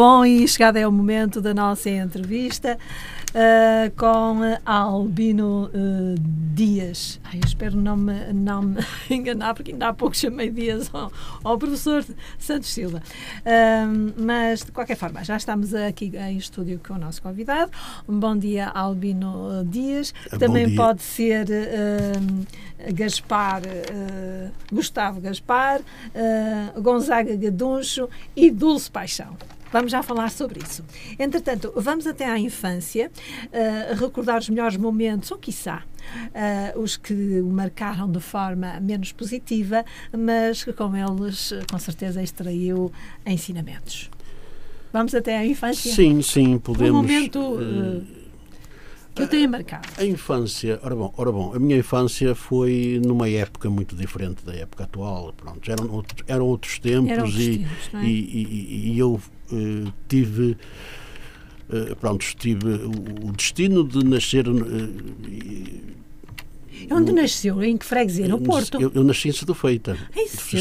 Bom, e chegado é o momento da nossa entrevista uh, com Albino uh, Dias. Ai, espero não me, não me enganar, porque ainda há pouco chamei Dias ao, ao professor Santos Silva. Uh, mas, de qualquer forma, já estamos aqui em estúdio com o nosso convidado. Um bom dia, Albino Dias. Também pode ser Gaspar, Gustavo Gaspar, Gonzaga Gaduncho e Dulce Paixão. Vamos já falar sobre isso. Entretanto, vamos até à infância, uh, recordar os melhores momentos, ou quiçá, uh, os que o marcaram de forma menos positiva, mas que com eles, com certeza, extraiu ensinamentos. Vamos até à infância? Sim, sim, podemos. Um momento uh, que eu tenha marcado. A infância, ora bom, ora bom, a minha infância foi numa época muito diferente da época atual. Pronto, eram, outros, eram outros tempos, eram outros e, tempos é? e, e, e eu eh, tive uh, pronto, tive o, destino de nascer uh, Onde nasceu? Em que freguesia? No Porto? Eu, eu nasci em Sedufeita.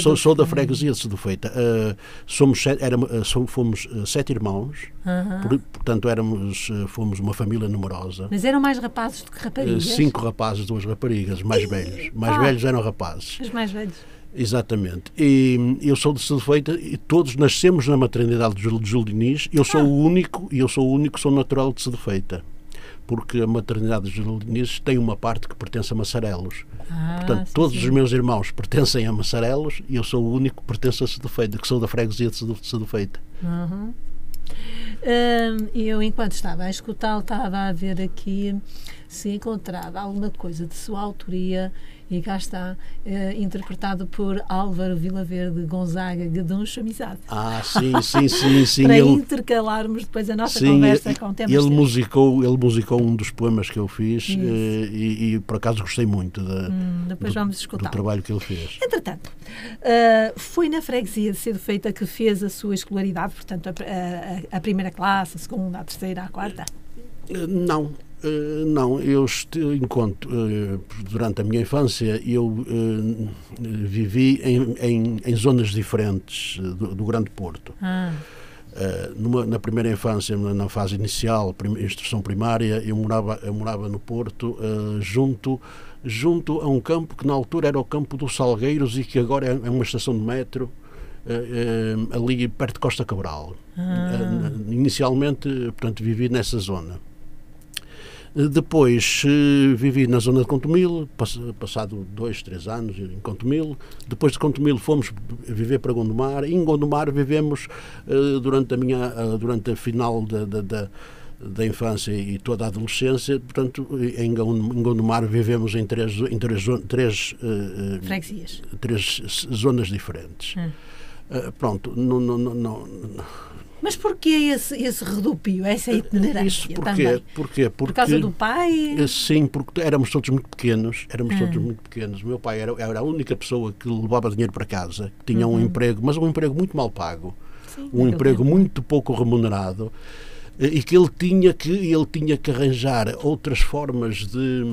Sou, sou da freguesia de Sedufeita. Uh, somos, éramos, fomos sete irmãos, uh -huh. por, portanto éramos, fomos uma família numerosa. Mas eram mais rapazes do que raparigas? cinco rapazes, duas raparigas, mais velhos. Mais ah, velhos eram rapazes. Os mais velhos. Exatamente. E eu sou de Sedufeita e todos nascemos na maternidade de Júlio Diniz. Eu sou ah. o único, e eu sou o único sou natural de Sedufeita. Porque a maternidade de Júlio Diniz tem uma parte que pertence a Massarelos. Ah, Portanto, sim, todos sim. os meus irmãos pertencem a Massarelos e eu sou o único que pertence a Sedufeita, que sou da freguesia de Sedufeita. Uhum. eu, enquanto estava a escutá-lo, estava a ver aqui se encontrava alguma coisa de sua autoria e cá está, eh, interpretado por Álvaro Vilaverde Gonzaga Gaduncho Amizade. Ah, sim, sim, sim. sim Para ele, intercalarmos depois a nossa sim, conversa com temas ele musicou Ele musicou um dos poemas que eu fiz eh, e, e, por acaso gostei muito hum, depois do, vamos do trabalho que ele fez. Entretanto, uh, foi na freguesia de Cedo Feita que fez a sua escolaridade, portanto, a, a, a primeira classe, a segunda, a terceira, a quarta? Não, Uh, não, eu encontro uh, durante a minha infância eu uh, vivi em, em, em, zonas diferentes do, do Grande Porto. Ah. Numa, na primeira infância, na fase inicial, prim, instrução primária, eu morava, eu morava no Porto, junto, junto a um campo que na altura era o campo dos Salgueiros e que agora é, é uma estação de metro. ali perto de Costa Cabral. Ah. inicialmente, portanto, vivi nessa zona. Depois vivi na zona de Contomil, passado dois, três anos em Contomil. Depois de Contomil fomos viver para Gondomar. Em Gondomar vivemos eh, durante a minha eh, durante a final da, da, da infância e toda a adolescência, portanto, em Gondomar vivemos em três, em três, três, três zonas diferentes. Hum. Uh, pronto, não, não, não mas porquê esse, esse redupio, essa itinerância Isso porquê? também? Porquê? Porque, Por causa do pai? Eh, sim, porque éramos todos muito pequenos, éramos hum. todos muito pequenos. O meu pai era, era a única pessoa que levava dinheiro para casa, que tinha uhum. um emprego, mas um emprego muito mal pago, sim, um emprego tempo. muito pouco remunerado e que ele tinha que ele tinha que arranjar outras formas de,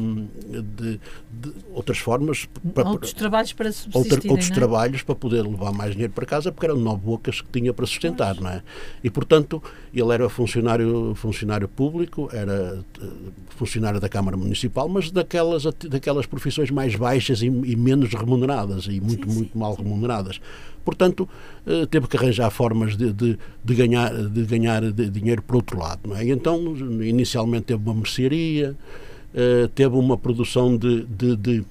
de, de outras formas para, outros trabalhos para subsistir outros é? trabalhos para poder levar mais dinheiro para casa porque eram nove bocas que tinha para sustentar não é e portanto ele era funcionário funcionário público era eh, funcionário da Câmara Municipal mas daquelas daquelas profissões mais baixas e, e menos remuneradas e muito sim, muito sim, mal sim. remuneradas Portanto, eh, teve que arranjar formas de, de, de ganhar, de ganhar dinheiro por outro lado. Não é? Então, inicialmente teve uma mercearia, eh, teve uma produção de, de, de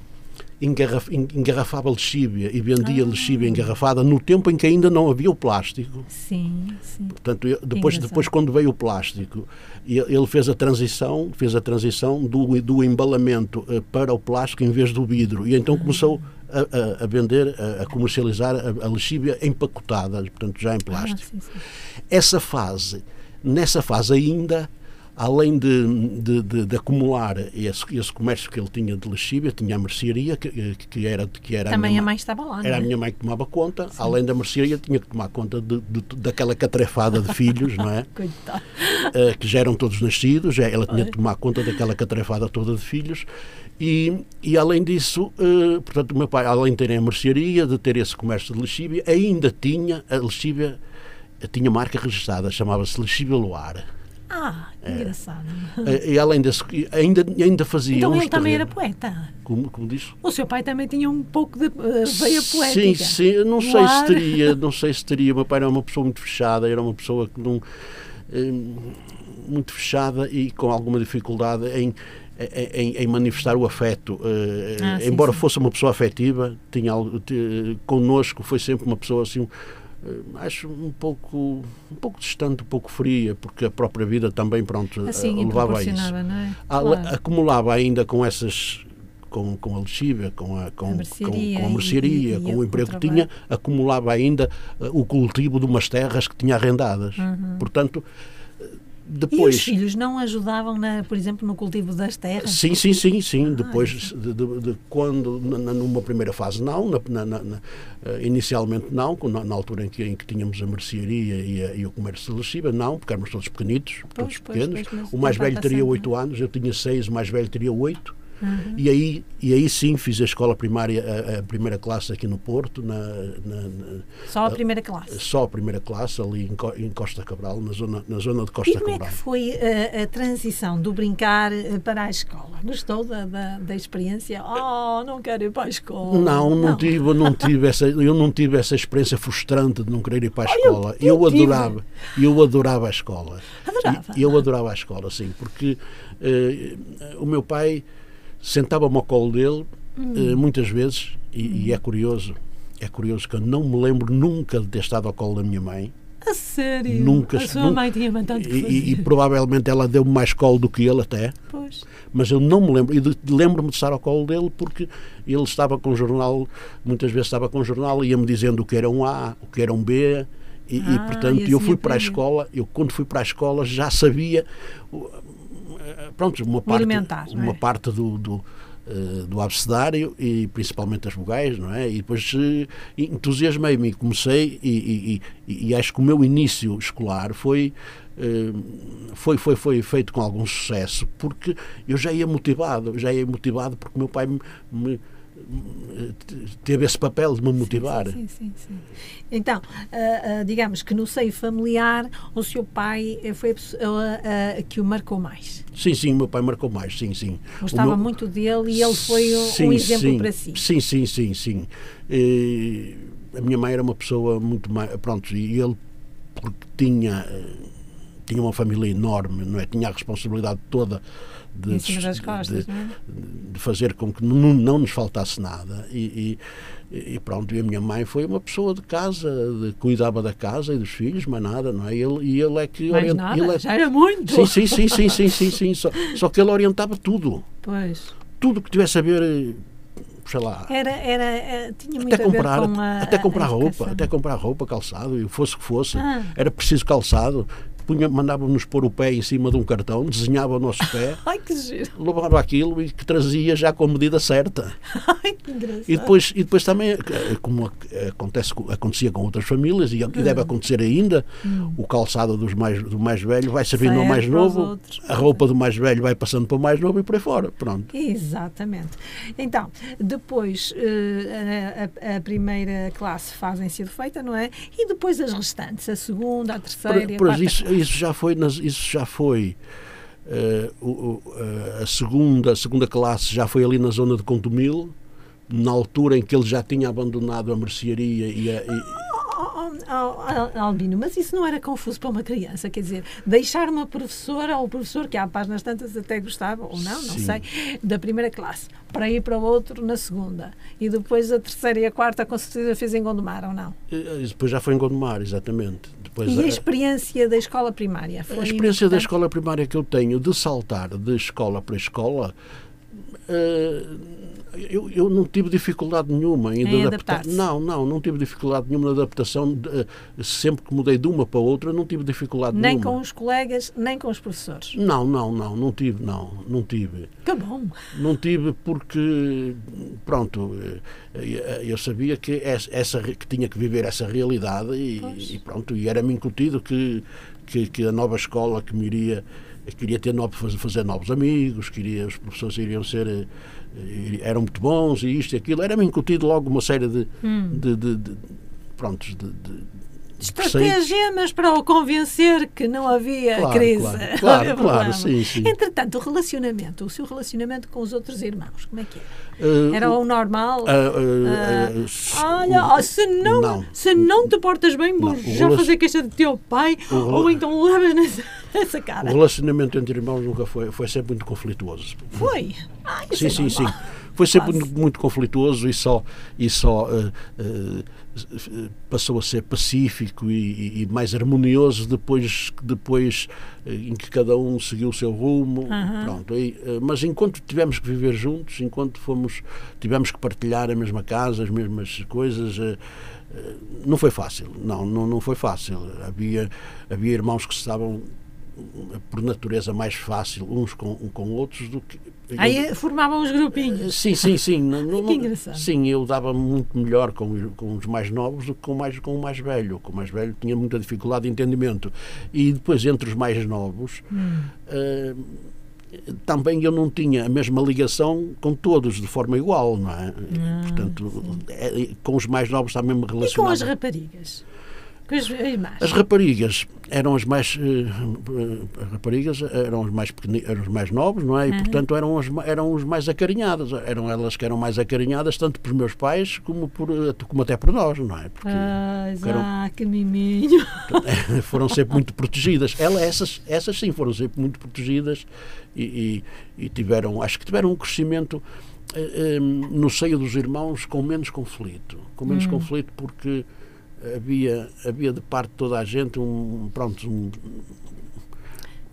engarraf, engarrafava lexívia e vendia ah. lexívia engarrafada no tempo em que ainda não havia o plástico. Sim, sim. Portanto, depois, depois quando veio o plástico, ele fez a transição, fez a transição do, do embalamento eh, para o plástico em vez do vidro e então ah. começou a, a, vender, a, a comercializar a, a, lexívia empacotada, portanto já em ah, plástico. Ah, sim, sim. Essa fase, nessa fase ainda, além de, de, de, de acumular esse, esse, comércio que ele tinha de lexívia, tinha a mercearia, que, que era, que era Também a, minha, mãe estava lá, Era é? a minha mãe que tomava conta, Sim. além da mercearia, tinha que tomar conta de, daquela catrefada de filhos, não é? Coitado. Uh, que já eram todos nascidos, ela tinha que tomar conta daquela catrefada toda de filhos. E, e além disso, uh, portanto, o meu pai, além de ter a mercearia, de ter esse comércio de lexívia, ainda tinha a lexívia tinha marca registrada, chamava-se Lexível Luar. Ah, que engraçado. Eh, E ela ainda, ainda, ainda fazia Então ele também era poeta. Como, como diz? O seu pai também tinha um pouco de eh, veia Sim, poética. sim, eu não sei ar. se teria, não sei se teria. O meu pai era uma pessoa muito fechada, era uma pessoa que não eh, muito fechada e com alguma dificuldade em em, em manifestar o afeto, eh, Ah, sim, embora sim. fosse uma pessoa afetiva, tinha algo, connosco foi sempre uma pessoa assim, acho um pouco, um pouco distante, um pouco fria, porque a própria vida também pronto Assim, eh, e levava a isso. é? Ah, Claro. acumulava ainda com essas com, com a lexívia, com a, com, A com, mercearia com a mercearia, e- com e o o emprego que tinha, acumulava ainda eh, o cultivo de umas terras que tinha arrendadas. Portanto, Uhum. E depois. os filhos não ajudavam, na, por exemplo, no cultivo das terras? Sim, sim, sim, sim. Ah, Depois, de, de- de quando, numa primeira fase, não. Na, na- na- eh, inicialmente, não. Na, altura em que, em que tínhamos a mercearia e, a- e o comércio de lexível, não, porque éramos todos pequenitos, todos pois, pequenos. pois, o mais velho teria passando, oito anos, eu tinha seis, o mais velho teria oito. Uhum. E, aí, e aí sim fiz a escola primária, a, a primeira classe aqui no Porto, na, na- na- Só a primeira classe. só a primeira classe, ali em, em Costa Cabral, na zona, na zona de E Costa como é Cabral. que foi eh, a transição do brincar eh, para a escola? Gostou da, da, da experiência? Oh, não quero ir para a escola. Não, não, tive, não tive essa, eu não tive essa experiência frustrante de não querer ir para a eu- escola. eu Eu, tive. adorava, eu adorava a escola. Adorava? E- Eu adorava a escola, sim, porque eh, o meu pai sentava-me ao colo dele Hum. eh, muitas vezes e, e é curioso, é curioso que eu não me lembro nunca de ter estado ao colo da minha mãe. A sério? Nunca, a sua nunca- mãe tinha tanto que e, e- e fazer. provavelmente ela deu-me mais colo do que ele até. Pois. mas eu não me lembro, e lembro-me de estar ao colo dele porque ele estava com jornal, muitas vezes estava com jornal e ia-me dizendo o que era um A, o que era um B, e, e, Ah, portanto e eu assim fui para a escola, eu quando fui para a escola já sabia, o- pronto, uma parte, não é? uma parte do, do, eh, do abecedário e principalmente as vogais, não é? E depois eh, entusiasmei-me e comecei e, e- e- acho que o meu início escolar foi eh, foi, foi, foi feito com algum sucesso porque eu já ia motivado, já ia motivado porque o meu pai me- me- teve esse papel de me motivar. Sim, sim, sim. Então, ah, ah, digamos que no seio familiar, o seu pai eh, foi a pessoa ah, que o marcou mais. Sim, sim, o meu pai marcou mais, sim, sim. Gostava meu- muito dele e ele foi um, Sim, um exemplo sim, para si. Sim, sim, sim, sim. E a minha mãe era uma pessoa muito mais. Pronto, e ele, porque tinha, tinha uma família enorme, não é? Tinha a responsabilidade toda de, costas, de, é? de fazer com que não, não nos faltasse nada. E, e, e pronto, e a minha mãe foi uma pessoa de casa, de, cuidava da casa e dos filhos, mas nada, não é? Ele, e ele é que orient- nada, ele é- já era muito. Sim, sim, sim, sim, sim, sim, sim. Só, só que ele orientava tudo. Pois. Tudo que tivesse a ver, sei lá, Era, era, eh, tinha muito até a comprar, com a, até a- comprar a roupa, até comprar roupa, calçado, e fosse o que fosse, Ah. era preciso calçado. Mandava-nos pôr o pé em cima de um cartão, desenhava o nosso pé, Ai, que giro. levava aquilo e que trazia já com a medida certa. Ai, que engraçado. E depois, e depois também, eh, como ac- acontece, acontecia com outras famílias, e, e deve acontecer ainda, o calçado dos mais, do mais velho vai servindo ao Serve mais novo, a roupa do mais velho vai passando para o mais novo e por aí fora. Pronto. Exatamente. Então, depois eh, a, a- a primeira classe fazem sido feita, não é? E depois as restantes, a segunda, a terceira e a Por- por quarta. isso, isso já foi, nas- isso já foi o- eh, a segunda, a segunda classe já foi ali na zona de Contumil, na altura em que ele já tinha abandonado a mercearia e, a, e- Oh, oh, oh, Albino, mas isso não era confuso para uma criança? Quer dizer, deixar uma professora ou professor, que há páginas tantas até gostava, ou não, não Sim. sei, da primeira classe, para ir para o outro na segunda. E depois a terceira e a quarta, com certeza, fez em Gondomar, ou não? e depois já foi em Gondomar, exatamente. Depois, E a a- experiência da escola primária? Foi a experiência da importante? escola primária que eu tenho de saltar de escola para escola, eh, eu, eu não tive dificuldade nenhuma em, Em adaptar. Não, não, não tive dificuldade nenhuma na adaptação. de- eh, sempre que mudei de uma para outra, não tive dificuldade Nem nenhuma. com os colegas, nem com os professores. Não, não, não, não tive, não, não tive. Que bom! Não tive porque, pronto, eh, eu sabia que essa, que tinha que viver essa realidade e, e pronto, e era-me incutido que, que, que a nova escola que me iria, queria ter novo, fazer, novos amigos, queria, os professores iriam ser, eh, eram muito bons e isto e aquilo, era-me incutido logo uma série de, Hum. de, de, de- prontos, de, de- Estratégias para o convencer que não havia Claro, crise. claro, claro, claro, sim, sim. Entretanto, o relacionamento, o seu relacionamento com os outros irmãos, como é que era? Eh, Era o- o normal? ah, s- Olha, o- se não, não. se não te portas bem, Não, o já relac- fazer queixa de teu pai, o ou então levas nessa, nessa O cara. relacionamento entre irmãos nunca foi, foi sempre muito conflituoso. Foi? Ah, Sim, é sim, sim. Foi sempre muito, muito conflituoso e só, e só passou a ser pacífico e, e- e mais harmonioso depois, depois eh, em que cada um seguiu o seu rumo. Aham. Pronto, aí, eh, mas enquanto tivemos que viver juntos, enquanto fomos, tivemos que partilhar a mesma casa, as mesmas coisas. eh, não foi fácil, não, não, não foi fácil. Havia, havia irmãos que estavam por natureza mais fácil uns com, com outros do que Aí formavam os grupinhos. Sim, sim, sim. Não- Que engraçado. Sim, eu dava muito melhor com, os- com os mais novos do que com, mais, com o mais velho. Com o mais velho tinha muita dificuldade de entendimento. E depois, entre os mais novos, Hum. eh, também eu não tinha a mesma ligação com todos de forma igual, não é? Portanto, eh, com os mais novos também me Ah, E com relacionava. as raparigas? As raparigas eram as mais eh, eh, as raparigas eram as mais eram os mais novos, não é? E portanto eram as eram os mais acarinhadas, eram elas que eram mais acarinhadas tanto por meus pais como por eh, como até por nós, não é? Porque Ah, eram- ah, que miminho. foram sempre muito protegidas. Ela, essas, essas sim foram sempre muito protegidas e, e- e tiveram, acho que tiveram um crescimento eh, eh, no seio dos irmãos com menos conflito, com menos conflito porque havia havia de parte de toda a gente um pronto um,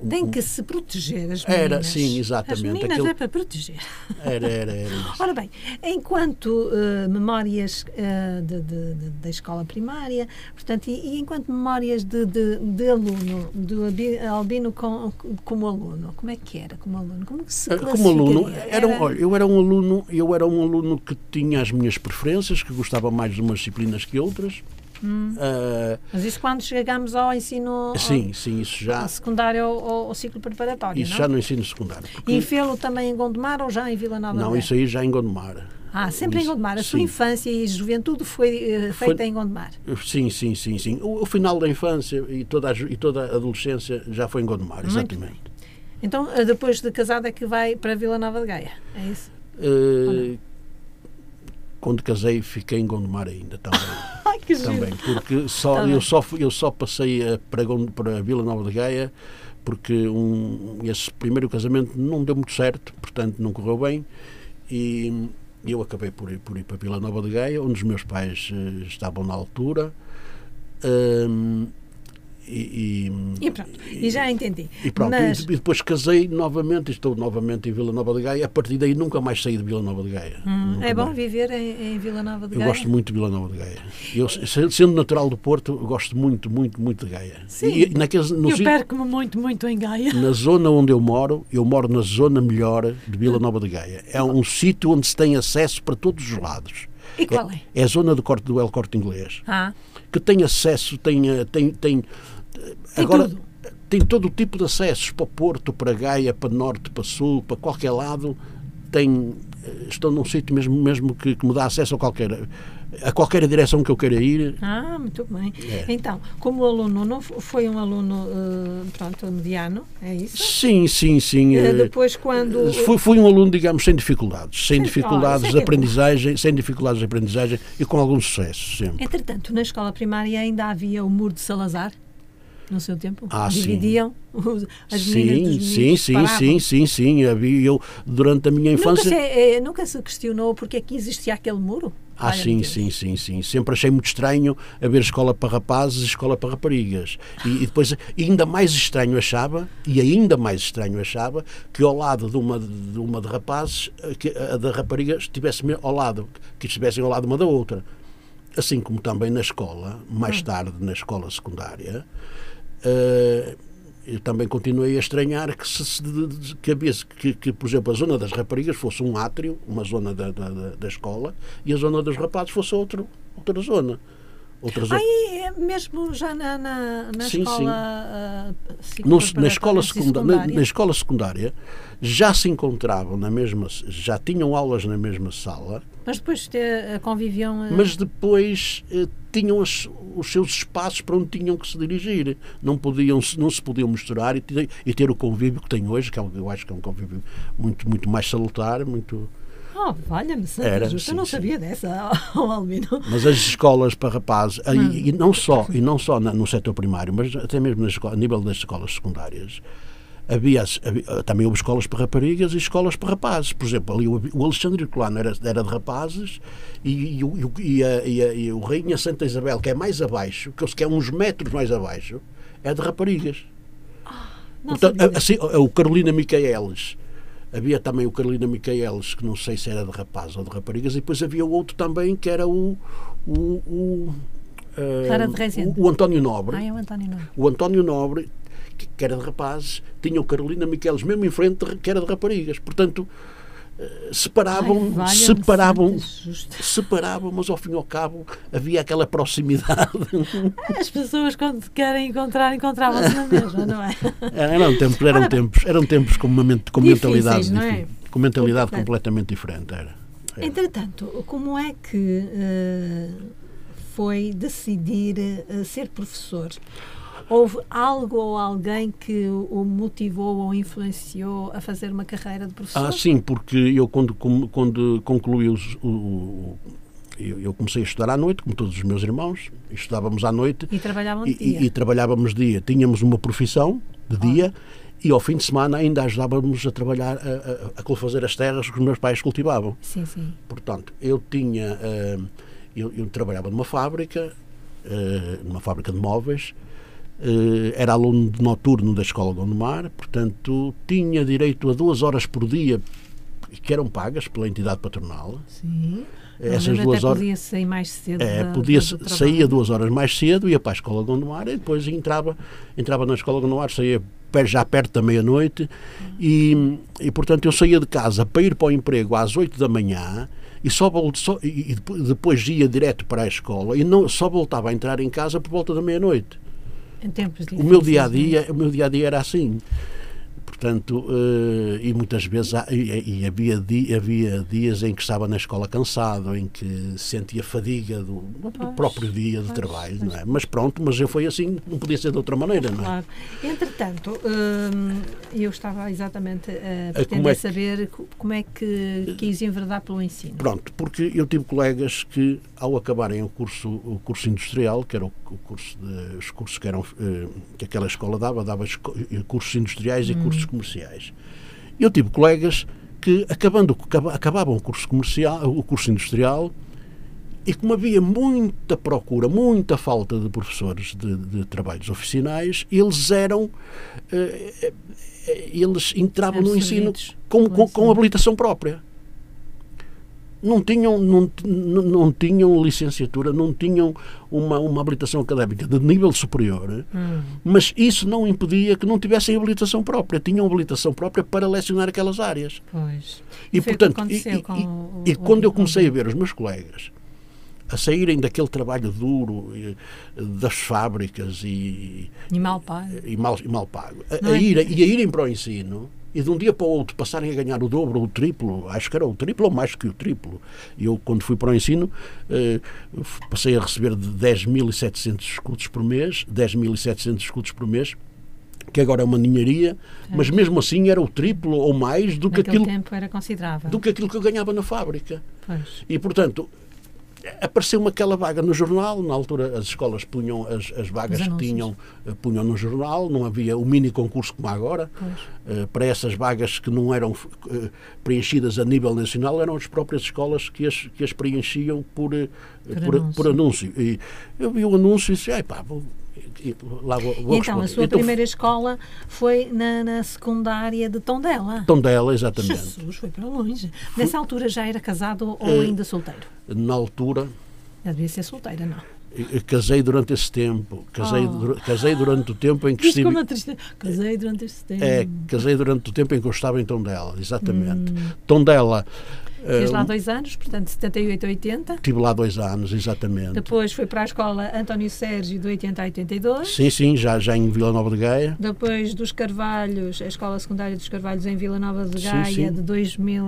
Tem que se proteger as meninas. Era, sim, exatamente. As meninas Aquilo- é para proteger. era era era. Ora bem, enquanto eh, memórias eh, de- de- de- da escola primária, portanto, e, e enquanto memórias de, de- de aluno, do Albino com- como aluno, como é que era como aluno? Como que se Eh, Como aluno, era, um- olha, eu era um aluno, eu era um aluno que tinha as minhas preferências, que gostava mais de umas disciplinas que outras. Hum. Ah, Mas isso quando chegamos ao ensino sim, sim, isso ao, já, ao secundário ou ao, ao ciclo preparatório, isso não? já no ensino secundário. E fê-lo também em Gondomar ou já em Vila Nova não, isso aí já em Gondomar. Ah, sempre em Gondomar. A sua sim. infância e juventude foi Foi- feita em Gondomar. Sim, sim, sim, sim. O, o final da infância e toda, a, e toda a adolescência já foi em Gondomar, exatamente. Então, eh, depois de casado é que vai para Vila Nova de Gaia, é isso? Eh, quando casei fiquei em Gondomar ainda também. Ai, que giro. também porque só, Tá bem. eu, só, eu só passei a, para, para Vila Nova de Gaia porque um, esse primeiro casamento não deu muito certo, portanto não correu bem e eu acabei por ir, por ir para Vila Nova de Gaia, onde os meus pais eh, estavam na altura. Hum, e, e- E pronto, e já entendi. e pronto, Mas, e, depois casei novamente, estou novamente em Vila Nova de Gaia. A partir daí nunca mais saí de Vila Nova de Gaia. hum, é bom mais. viver em, em Vila Nova de Eu Gaia? gosto muito de Vila Nova de Gaia. Eu, se- sendo natural do Porto, eu gosto muito, muito, muito de Gaia. Sim. E, naqueles, no Eu perco-me muito, muito em Gaia. na zona onde eu moro, eu moro na zona melhor de Vila Nova de Gaia. É um sítio onde se tem acesso para todos os lados. E qual é? É a zona do, corte, do El Corte Inglês. Ah, Que tem acesso, tem. eh, tem, tem Tem agora, tudo. tem todo o tipo de acessos para Porto, para Gaia, para Norte, para Sul, para qualquer lado. Tem, eh, estou num sítio mesmo, mesmo que, que me dá acesso a qualquer, a qualquer direção que eu queira ir. ah, muito bem. É. Então, como aluno, não foi um aluno, eh, pronto, mediano, é isso? Sim, sim, sim. Eh, depois, quando... Fui, fui um aluno, digamos, sem dificuldades, sem dificuldades de é é aprendizagem, sem dificuldades de aprendizagem e com algum sucesso sempre. Entretanto, na escola primária ainda havia o muro de Salazar, no seu tempo? Ah, sim. Dividiam os- as meninas Sim, dos sim, sim, sim, sim, sim. Havia eu durante a minha Nunca infância. se, eh, nunca se questionou porque é que existia aquele muro? Ah, Valha-me sim, sim, sim, sim. Sempre achei muito estranho haver escola para rapazes e escola para raparigas. E, e depois, ainda mais estranho achava, e ainda mais estranho achava, que ao lado de uma de, uma de rapazes, eh, que a da rapariga estivesse ao lado, que estivessem ao lado uma da outra. Assim como também na escola, mais Hum. tarde na escola secundária, eu também continuei a estranhar que, se, se- que, que, que, por exemplo, a zona das raparigas fosse um átrio, uma zona da, da, da- escola, e a zona dos rapazes fosse outro, outra zona. outras Aí, mesmo já na, na, na Sim, escola uh, no, na, escola secundária, secundária, na, na escola secundária já se encontravam na mesma já tinham aulas na mesma sala Mas depois te- conviviam. uh, mas depois eh, tinham as- os seus espaços para onde tinham que se dirigir. Não, podiam, não se podiam misturar e ter, e ter o convívio que tem hoje, que é, eu acho que é um convívio muito, muito mais salutar, muito... Oh, valha-me, Santa Era, Justa, eu sim, não sim. sabia dessa, oh, Albino. Mas as escolas para rapazes, e, e não só, e não só na- no setor primário, mas até mesmo na escola, a nível das escolas secundárias, havia, havia- também houve escolas para raparigas e escolas para rapazes. Por exemplo, ali o, o Alexandre Colano era, era de rapazes e, e o- e a, e a- e o Rainha Santa Isabel, que é mais abaixo, que é uns metros mais abaixo, é de raparigas. Não Portanto, assim, o Carolina Micaeles. Havia também o Carolina Micaeles, que não sei se era de rapaz ou de raparigas, e depois havia o outro também, que era o. o, o Rezende. o, o António Nobre. Ai, é o António não. O António Nobre, que, era de rapazes, tinha o Carolina Miqueles mesmo em frente, que era de raparigas. Portanto, eh, separavam, Ai, separavam, separavam, mas ao fim e ao cabo havia aquela proximidade. As pessoas, quando querem encontrar, encontravam-se na mesma, não é? eram tempos, eram tempos, eram tempos com, uma ment- com Difíceis, mentalidade, não é? com mentalidade Completamente. completamente diferente. Era. Era. Entretanto, como é que eh, foi decidir eh, ser professor? Houve algo ou alguém que o motivou ou influenciou a fazer uma carreira de professor? Ah, sim, porque eu quando, quando concluí os- o, eu, eu comecei a estudar à noite, como todos os meus irmãos, estudávamos à noite E trabalhavam de dia? e- e trabalhávamos dia. Tínhamos uma profissão de dia e ao fim de semana ainda ajudávamos a trabalhar, a, a, a fazer as terras que os meus pais cultivavam. Sim, sim. Portanto, eu tinha, eh, eu, eu trabalhava numa fábrica, eh, numa fábrica de móveis, era aluno de noturno da Escola Gondomar, portanto, tinha direito a duas horas por dia que eram pagas pela entidade patronal. Sim. Essas duas até horas. podia sair mais cedo. É, da- podia, do saía duas horas mais cedo, ia para a escola Gondomar e depois entrava, entrava na escola Gondomar, saía já perto da meia-noite e, e, portanto, eu saía de casa para ir para o emprego às oito da manhã e, só, só- e depois- depois ia direto para a escola e não, só voltava a entrar em casa por volta da meia-noite. Em tempos O meu dia a é? dia, o meu dia a dia era assim. Portanto, eh, e muitas vezes e, havia, havia dias em que estava na escola cansado, em que sentia fadiga do, do próprio dia de trabalho, não é? Mas pronto, mas eu fui assim, não podia ser de outra maneira, não é? Claro. Entretanto, hum, eu estava exatamente a pretender como é que- saber co- como é que quis enverdar pelo ensino. Pronto, porque eu tive colegas que, ao acabarem o curso, o curso industrial, que era o, curso de, os cursos que, eram, eh, que aquela escola dava, dava eh, cursos industriais e cursos comerciais. Eu tive colegas que, acabando, acaba- acabavam o curso comercial, o curso industrial, e como havia muita procura, muita falta de professores de, de trabalhos oficinais, eles eram. eh, eh, eles entravam no ensino com, com, com habilitação própria. Não tinham, não, não, não tinham licenciatura, não tinham uma, uma habilitação académica de nível superior, Hum. mas isso não impedia que não tivessem habilitação própria. Tinham habilitação própria para lecionar aquelas áreas. Pois. E, Foi portanto, e, e- o- e quando eu comecei a ver os meus colegas a saírem daquele trabalho duro eh, das fábricas e, E mal pago. e, mal, e mal pago, a, a é? irem- e a irem para o ensino e de um dia para o outro passarem a ganhar o dobro ou o triplo, acho que era o triplo ou mais que o triplo. Eu, quando fui para o ensino, eh, passei a receber de 10.700 escudos por mês, 10.700 escudos por mês, que agora é uma ninharia, mas mesmo assim era o triplo ou mais do que, Naquele aquilo, tempo era considerável. do que aquilo que eu ganhava na fábrica. Pois. E, portanto, apareceu-me aquela vaga no jornal. Na altura, as escolas punham as, as vagas que tinham, eh, punham no jornal. Não havia o mini concurso como há agora. Eh, para essas vagas que não eram eh, preenchidas a nível nacional, eram as próprias escolas que as, que as preenchiam por, eh, Por por, anúncio. por anúncio. E eu vi o anúncio e disse: "Ai, pá, vou, lá vou, vou então, a responder." sua Então, primeira escola foi na, na secundária de Tondela. Tondela, exatamente. Jesus, foi para longe. Nessa altura já era casado ou Eh, ainda solteiro? Na altura, Já devia ser solteira, não. eh, casei durante esse tempo. Casei, Oh. casei durante o tempo em que Diz estive. como a tristeza. Casei durante este tempo. É, casei durante o tempo em que eu estava em Tondela, exatamente. Hum. Tondela, Fez lá dois anos, portanto, 78 a 80. Tive lá dois anos, exatamente. Depois foi para a escola António Sérgio, de 80 a 82. Sim, sim, já, já em Vila Nova de Gaia. Depois dos Carvalhos, a escola secundária dos Carvalhos em Vila Nova de Gaia, sim, sim. de 2000,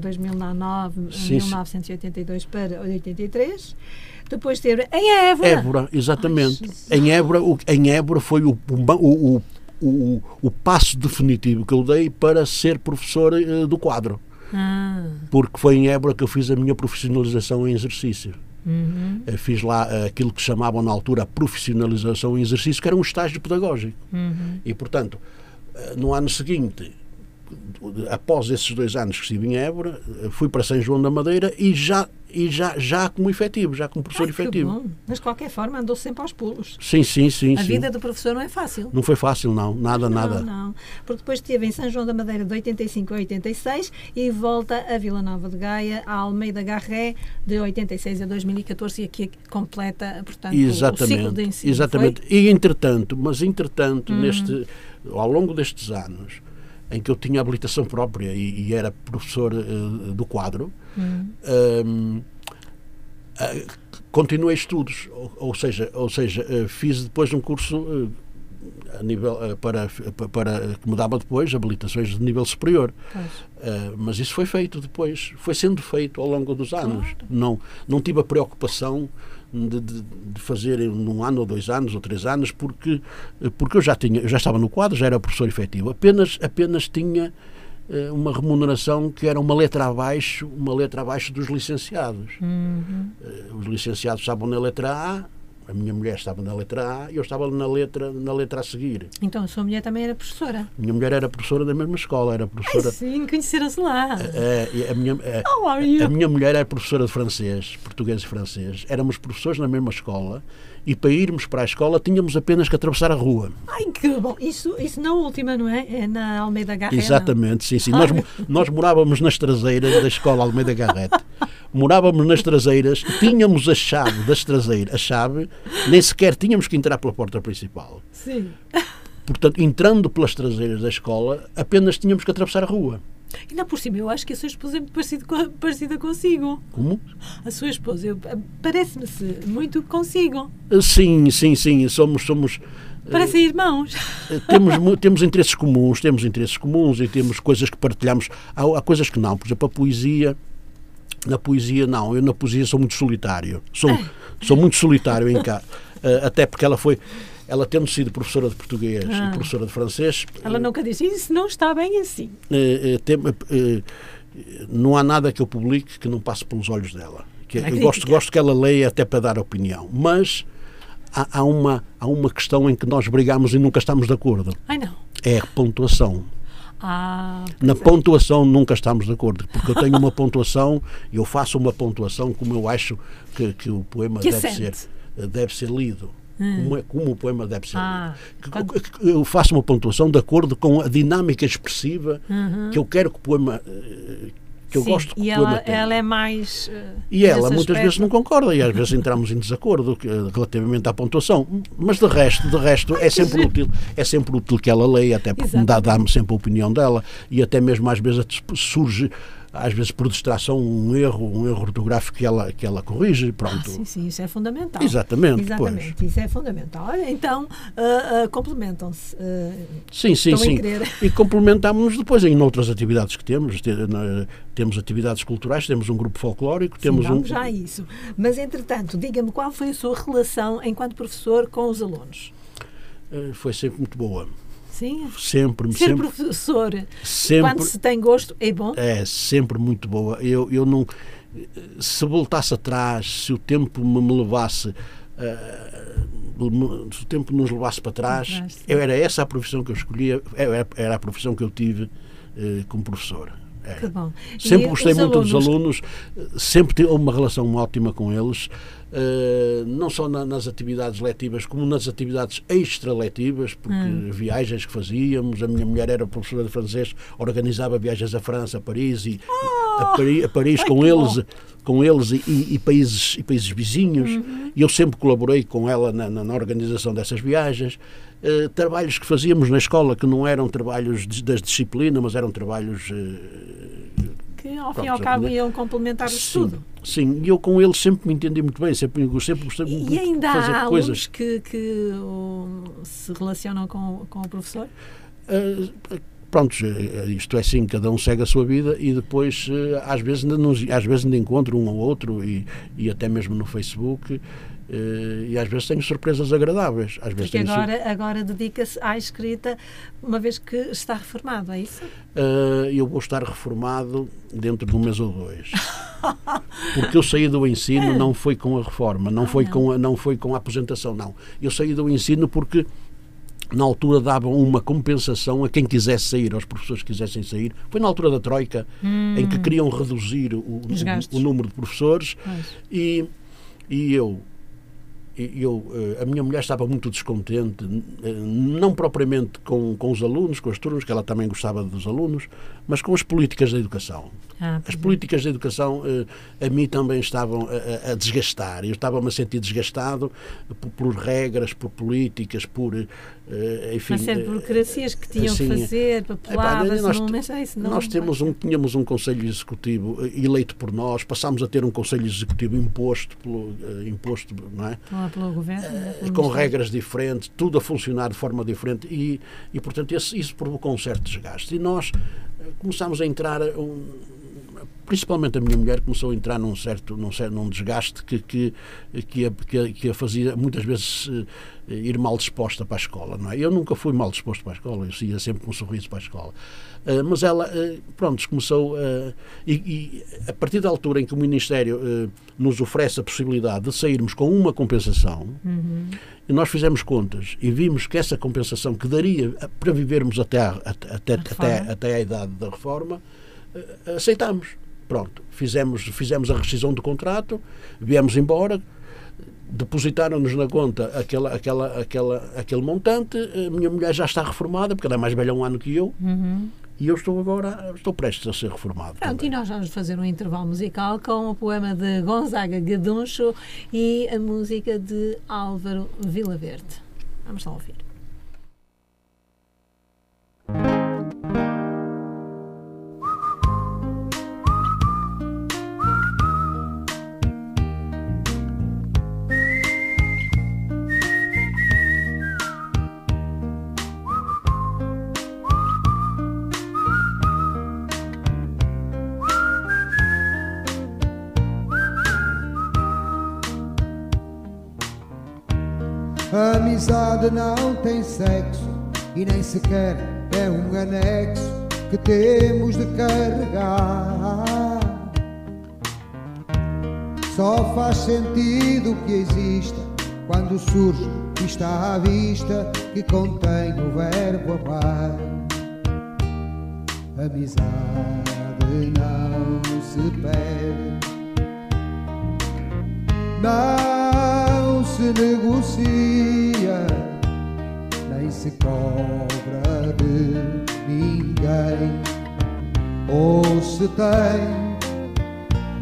2009, sim, 1982 para 83. Depois teve em Évora. Évora, exatamente. Ai, em, Évora, o, em Évora foi o, o, o, o, passo definitivo que eu dei para ser professor uh, do quadro. Ah. Porque foi em Évora que eu fiz a minha profissionalização em exercício. Uhum. Fiz lá uh, aquilo que chamavam na altura a profissionalização em exercício, que era um estágio pedagógico. Uhum. E, portanto, uh, no ano seguinte, após esses dois anos que estive em Évora, fui para São João da Madeira e já e já, já como efetivo, já como professor Ai, efetivo. Mas de qualquer forma andou sempre aos pulos. Sim, sim, sim. A sim. vida do professor não é fácil. Não foi fácil, não. Nada, não, nada. Não, Porque depois esteve em São João da Madeira de 85 a 86 e volta a Vila Nova de Gaia, a Almeida Garré, de 86 a 2014 e aqui completa, portanto, exatamente, o ciclo de ensino. Exatamente. Foi? E entretanto, mas entretanto, hum. neste, ao longo destes anos, em que eu tinha habilitação própria e, e era professor uh, do quadro, hum. um, uh, continuei estudos, ou, ou, seja, ou seja uh, fiz depois um curso a nível para, para que me dava depois habilitações de nível superior. mas isso foi feito depois, foi sendo feito ao longo dos anos. Claro. Não, não tive a preocupação de, de, de, fazer num ano ou dois anos ou três anos, porque, porque eu já, tinha, eu já estava no quadro, já era professor efetivo. Apenas, apenas tinha uh, uma remuneração que era uma letra abaixo, uma letra abaixo dos licenciados. Uhum. Uh, os licenciados estavam na letra A, a minha mulher estava na letra A e eu estava na letra, na letra a seguir. Então a sua mulher também era professora? Minha mulher era professora da mesma escola, era professora. Ai, sim, conheceram-se lá. A, a, minha, a, a, minha mulher era professora de francês, português e francês. Éramos professores na mesma escola e para irmos para a escola tínhamos apenas que atravessar a rua. Ai, que bom! Isso, isso na última, não é? É na Almeida Garrett. Exatamente, sim, sim. Nós, nós morávamos nas traseiras da escola Almeida Garrett. Morávamos nas traseiras, tínhamos a chave das traseiras, a chave, nem sequer tínhamos que entrar pela porta principal. Sim. Portanto, entrando pelas traseiras da escola, apenas tínhamos que atravessar a rua. Ainda por cima, eu acho que a sua esposa é muito parecida, parecida consigo. Como? A sua esposa, parece-me muito consigo. Sim, sim, sim. Somos. somos Parecem irmãos. Eh, temos, temos interesses comuns, temos interesses comuns e temos coisas que partilhamos. Há, há coisas que não. Por exemplo, a poesia. Na poesia, não. Eu na poesia sou muito solitário. Sou, sou muito solitário em cá. Eh, até porque ela foi ela tendo sido professora de português ah. e professora de francês. Ela nunca disse isso, não está bem assim. Eh, eh, tem, eh, não há nada que eu publique que não passe pelos olhos dela. Que, eu gosto, gosto que ela leia até para dar opinião. Mas há, há, uma, há uma questão em que nós brigamos e nunca estamos de acordo. Ai, não. É a pontuação. Ah, Na é. pontuação nunca estamos de acordo, porque eu tenho uma pontuação, eu faço uma pontuação como eu acho que, que o poema que deve ser, deve ser lido. Hum. Como, é, como o poema deve ser. Ah, quando... Eu faço uma pontuação de acordo com a dinâmica expressiva uhum. que eu quero que o poema. Eh, que eu Sim, gosto que e o ela, poema tenha. ela é mais. Uh, e ela muitas aspecto. vezes não concorda e às vezes entramos em desacordo relativamente à pontuação. Mas de resto, de resto é sempre útil, é sempre útil que ela leia, até porque dá-me sempre a opinião dela e até mesmo às vezes surge às vezes por distração, um erro, um erro ortográfico que ela, que ela corrige. Pronto. Ah, sim, sim, isso é fundamental. Exatamente. Exatamente, pois. isso é fundamental. Então, uh, uh, complementam-se. Uh, sim, sim, sim. E complementamos-nos depois em outras atividades que temos. Temos atividades culturais, temos um grupo folclórico, temos sim, vamos um. já a isso. Mas, entretanto, diga-me qual foi a sua relação enquanto professor com os alunos? foi sempre muito boa. Sim. Sempre, Ser sempre, professor, sempre, quando se tem gosto, é bom? É, sempre muito boa. Eu, eu não. Se voltasse atrás, se o tempo me, levasse. Uh, se o tempo nos levasse para trás, eu, era essa a profissão que eu escolhia, era, era a profissão que eu tive uh, como professor. Que bom. Sempre gostei muito alunos... dos alunos, sempre tive uma relação ótima com eles. Uh, não só na, nas atividades letivas, como nas atividades extra-letivas, porque hum. viagens que fazíamos, a minha mulher era professora de francês, organizava viagens a França, a Paris e oh, a, Paris, a Paris com, eles, com eles e, e, países, e países vizinhos. Uhum. E eu sempre colaborei com ela na, na, na organização dessas viagens. Uh, trabalhos que fazíamos na escola que não eram trabalhos de, das disciplinas, mas eram trabalhos uh, ao fim e ao cabo iam complementar o estudo. Sim, e eu com eles sempre me entendi muito bem, sempre, sempre gostei muito e ainda de fazer há coisas. que, que um, se relacionam com, com o professor? Uh, pronto, isto é assim, cada um segue a sua vida e depois às vezes ainda, nos, às vezes ainda encontro um ou outro e, e até mesmo no Facebook e às vezes tenho surpresas agradáveis. Às vezes Porque agora, sur... agora dedica-se à escrita, uma vez que está reformado, é isso? Uh, eu vou estar reformado dentro de um mês ou dois. Porque eu saí do ensino não foi com a reforma, não, ah, foi, não. Com a, não foi com a aposentação, não. Eu saí do ensino porque na altura davam uma compensação a quem quisesse sair, aos professores que quisessem sair. Foi na altura da Troika, hum. em que queriam reduzir o, o, o número de professores e, e eu eu, eh, a minha mulher estava muito descontente, eh, não propriamente com, com os alunos, com as turmas, que ela também gostava dos alunos, mas com as políticas da educação. Ah, as políticas da educação eh, a mim também estavam a, a desgastar. Eu estava-me a sentir desgastado por, por, regras, por políticas, por. Enfim, Mas ser burocracias que tinham assim, que fazer, papeladas, nós, não, mas é isso não. Nós temos um, tínhamos um Conselho Executivo eleito por nós, passámos a ter um Conselho Executivo imposto, pelo, imposto não é? pelo governo, uh, com regras diferentes, tudo a funcionar de forma diferente e, e portanto, esse, isso provocou um certo desgaste. E nós começámos a entrar, um, principalmente a minha mulher, começou a entrar num certo, num, certo, num desgaste que, que, que, a, que, a, que a fazia muitas vezes uh, ir mal disposta para a escola. Não é? Eu nunca fui mal disposto para a escola, eu ia sempre com um sorriso para a escola. Uh, mas ela, uh, pronto, começou. Uh, e, e, a partir da altura em que o Ministério nos oferece a possibilidade de sairmos com uma compensação, uhum. nós fizemos contas e vimos que essa compensação que daria para vivermos até a, até, até, até a idade da reforma, aceitámos. Pronto, fizemos, fizemos a rescisão do contrato, viemos embora, depositaram-nos na conta aquela, aquela, aquela, aquele montante. A minha mulher já está reformada, porque ela é mais velha um ano que eu. Uhum. E eu estou agora, estou prestes a ser reformado. Pronto, também. e nós vamos fazer um intervalo musical com o poema de Gonzaga Gaduncho e a música de Álvaro Vilaverde. Vamos lá ouvir. Amizade não tem sexo e nem sequer é um anexo que temos de carregar. Só faz sentido que exista quando surge e está à vista que contém o verbo amar. Amizade não se perde. Se negocia, nem se cobra de ninguém. Ou se tem,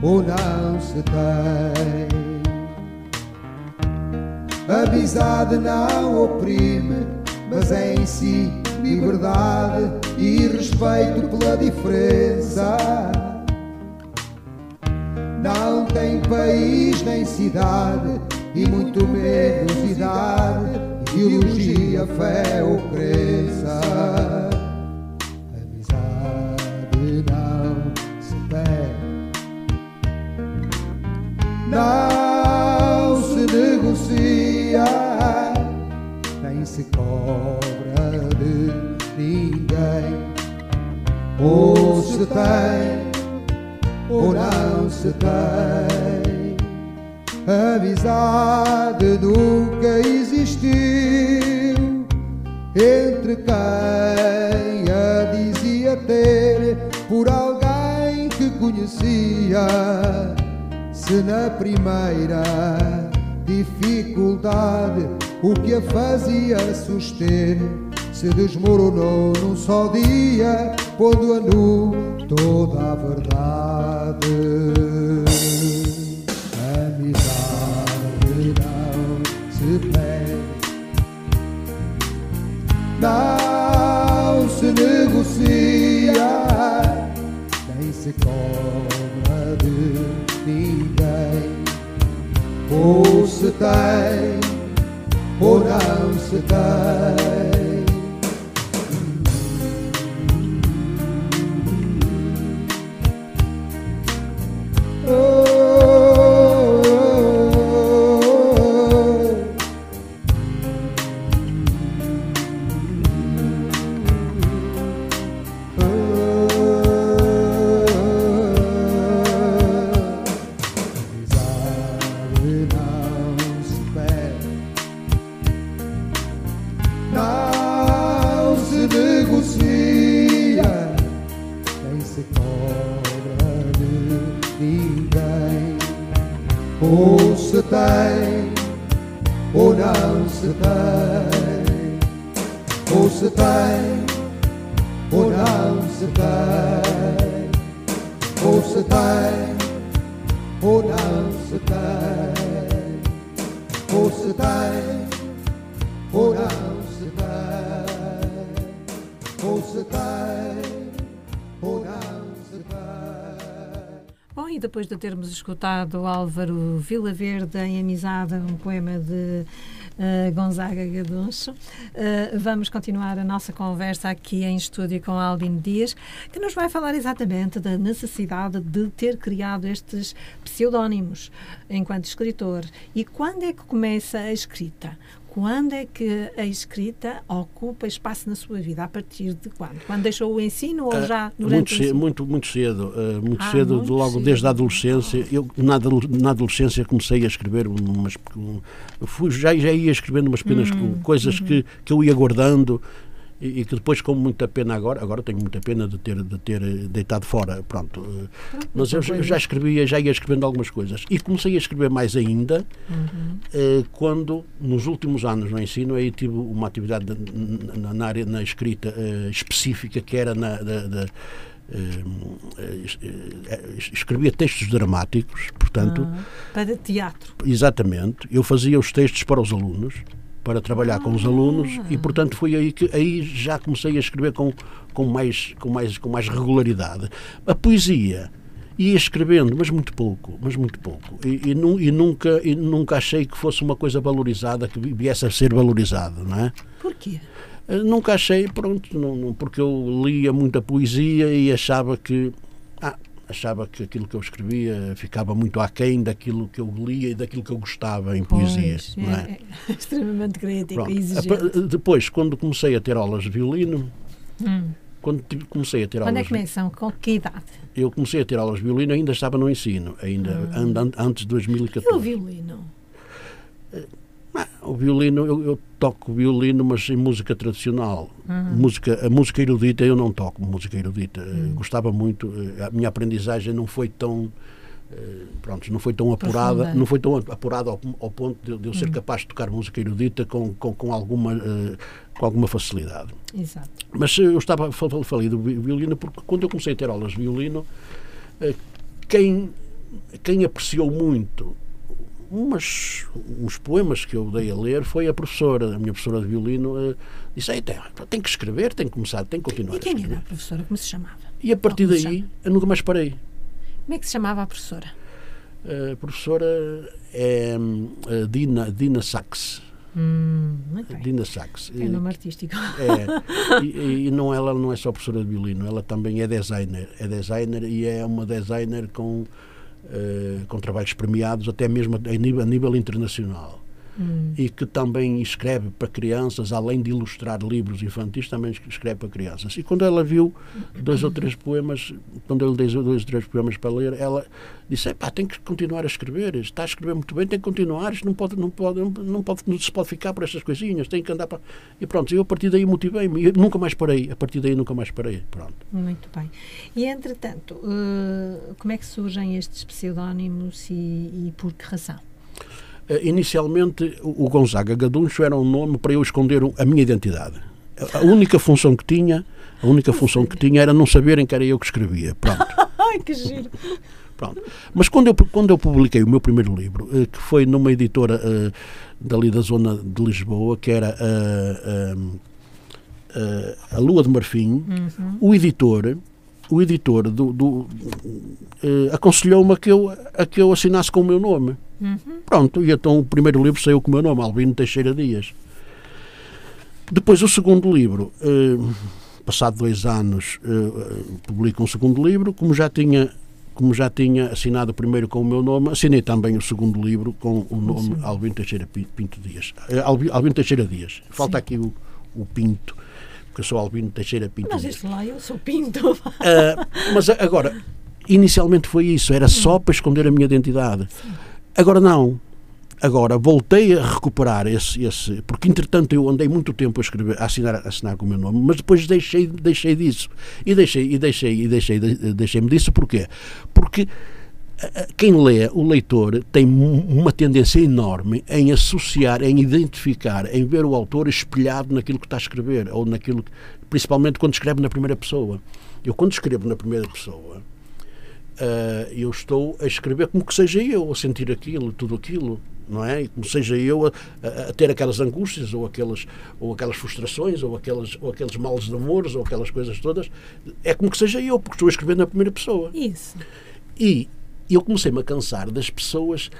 ou não se tem. Amizade não oprime, mas é em si liberdade e respeito pela diferença. Não tem país nem cidade e muito menos idade, ideologia, fé ou crença. Amizade não se perde, não se negocia, nem se cobra de ninguém. Ou se tem, ou não se tem. Amizade nunca existiu entre quem a dizia ter por alguém que conhecia. Se na primeira dificuldade o que a fazia suster se desmoronou num só dia, pondo a nu toda a verdade. não se negocia, nem se cobra de ninguém. Ou se tem, ou não se tem. Depois de termos escutado Álvaro Vila Verde em Amizade, um poema de eh, Gonzaga Gaduncho, eh, vamos continuar a nossa conversa aqui em estúdio com Albino Dias, que nos vai falar exatamente da necessidade de ter criado estes pseudónimos enquanto escritor. E quando é que começa a escrita? Quando é que a escrita ocupa espaço na sua vida? A partir de quando? Quando deixou o ensino ou já durante muito cedo, ensino? muito, muito cedo, eh, muito Ah, cedo, muito logo cedo. desde a adolescência. Eu na, na adolescência comecei a escrever umas, um, fui, já, já ia escrevendo umas pequenas Hum, co- coisas uhum. que, que eu ia guardando e, e que depois com muita pena agora, agora tenho muita pena de ter de ter eh, deitado fora, pronto. eh, Mas eu, já- eu já escrevia, já ia escrevendo algumas coisas e comecei a escrever mais ainda Uhum. eh, quando nos últimos anos no ensino aí tive uma atividade na- na, área na escrita eh, específica que era na da- da, es- eh, escrevia textos dramáticos portanto Ah, para teatro. exatamente eu fazia os textos para os alunos para trabalhar com os alunos e portanto foi aí que aí já comecei a escrever com com mais com mais com mais regularidade. A poesia ia escrevendo mas muito pouco mas muito pouco. E, e, nu- e nunca e nunca achei que fosse uma coisa valorizada que viesse a ser valorizada não é? Porquê? Eh, Nunca achei, pronto, não, não- porque eu lia muita poesia e achava que ah, achava que aquilo que eu escrevia ficava muito aquém daquilo que eu lia e daquilo que eu gostava em poesia. Pois, não é? é, é extremamente crítico e exigente. pa- Depois, quando comecei a ter aulas de violino, Hum. quando tive- comecei a ter Quando é aulas, que começam? Com que idade? eu comecei a ter aulas de violino ainda estava no ensino, ainda an- antes de E o 2014. violino? O violino, eu, eu toco violino, mas em música tradicional. Uhum. Música, a música erudita, eu não toco música erudita. Eh, Uhum. Gostava muito. eh, A minha aprendizagem não foi tão. eh, Pronto, não foi tão apurada, Profunda. não foi tão apurada ao, ao ponto de, de eu Uhum. ser capaz de tocar música erudita com, com, com alguma, com alguma facilidade. Exato. Mas eu estava fal- fal- falei do vi- violino porque quando eu comecei a ter aulas de violino, quem, quem apreciou muito umas, uns poemas que eu dei a ler foi a professora, a minha professora de violino, eh, disse, "Ei, tem, tem que escrever, tem que começar, tem que continuar E a quem era a professora? Como se chamava? E a partir daí, eu nunca mais parei. Como é que se chamava a professora? A professora é a Dina, Dina Sachs. Hum, bem. Dina Sachs. É nome artístico. É, e, e não, ela não é só professora de violino, ela também é designer. É designer e é uma designer com, com trabalhos premiados, até mesmo a nível, a nível internacional. Hum. E que também escreve para crianças, além de ilustrar livros infantis, também escreve para crianças. E quando ela viu dois ou três poemas, quando eu lhe dei dois ou três poemas para ler, ela disse: Epá, tem que continuar a escrever, está a escrever muito bem, tem que continuar, isto não pode, não pode, não pode, não se pode ficar por estas coisinhas, tem que andar para. E pronto, eu a partir daí motivei-me, nunca mais parei, a partir daí nunca mais parei. Pronto. Muito bem. E, entretanto, eh, como é que surgem estes pseudónimos e, e por que razão? Eh, Inicialmente, o Gonzaga Gaduncho era um nome para eu esconder a minha identidade. A- A única função que tinha, a única função que tinha era não saberem que era eu que escrevia. Pronto. Ai, que giro! Pronto. Mas quando eu, quando eu publiquei o meu primeiro livro, eh, que foi numa editora eh, dali da zona de Lisboa, que era eh, eh, a Lua de Marfim, Uhum. o editor, o editor do, do, eh, aconselhou-me a que, eu, a que eu assinasse com o meu nome. Uhum. Pronto, e então o primeiro livro saiu com o meu nome, Albino Teixeira Dias. Depois o segundo livro, eh, passado dois anos, eh, publico um segundo livro, como já tinha como já tinha assinado o primeiro com o meu nome, assinei também o segundo livro com o nome Sim. Albino Teixeira Pi- Pinto Dias. Eh, Albi- Albino Teixeira Dias. Falta Sim. aqui o, o Pinto, porque eu sou Albino Teixeira Pinto Mas Dias. este lá eu sou pinto. Ah, mas agora, inicialmente foi isso, era só para esconder a minha identidade. Agora não. Agora voltei a recuperar esse, esse. Porque entretanto eu andei muito tempo a escrever, a assinar, a assinar com o meu nome, mas depois deixei, deixei disso. E deixei, e deixei, e deixei, de- deixei-me disso porquê? Porque ah, ah, quem lê, o leitor, tem uma tendência enorme em associar, em identificar, em ver o autor espelhado naquilo que está a escrever, ou naquilo que, principalmente quando escreve na primeira pessoa. Eu quando escrevo na primeira pessoa, ah, eu estou a escrever como que seja eu, a sentir aquilo, tudo aquilo, não é? E como seja eu a, a- a ter aquelas angústias, ou aquelas, ou aquelas frustrações, ou aquelas, ou aqueles males de amores, ou aquelas coisas todas. É como que seja eu, porque estou a escrever na primeira pessoa. Isso. E eu comecei-me a cansar das pessoas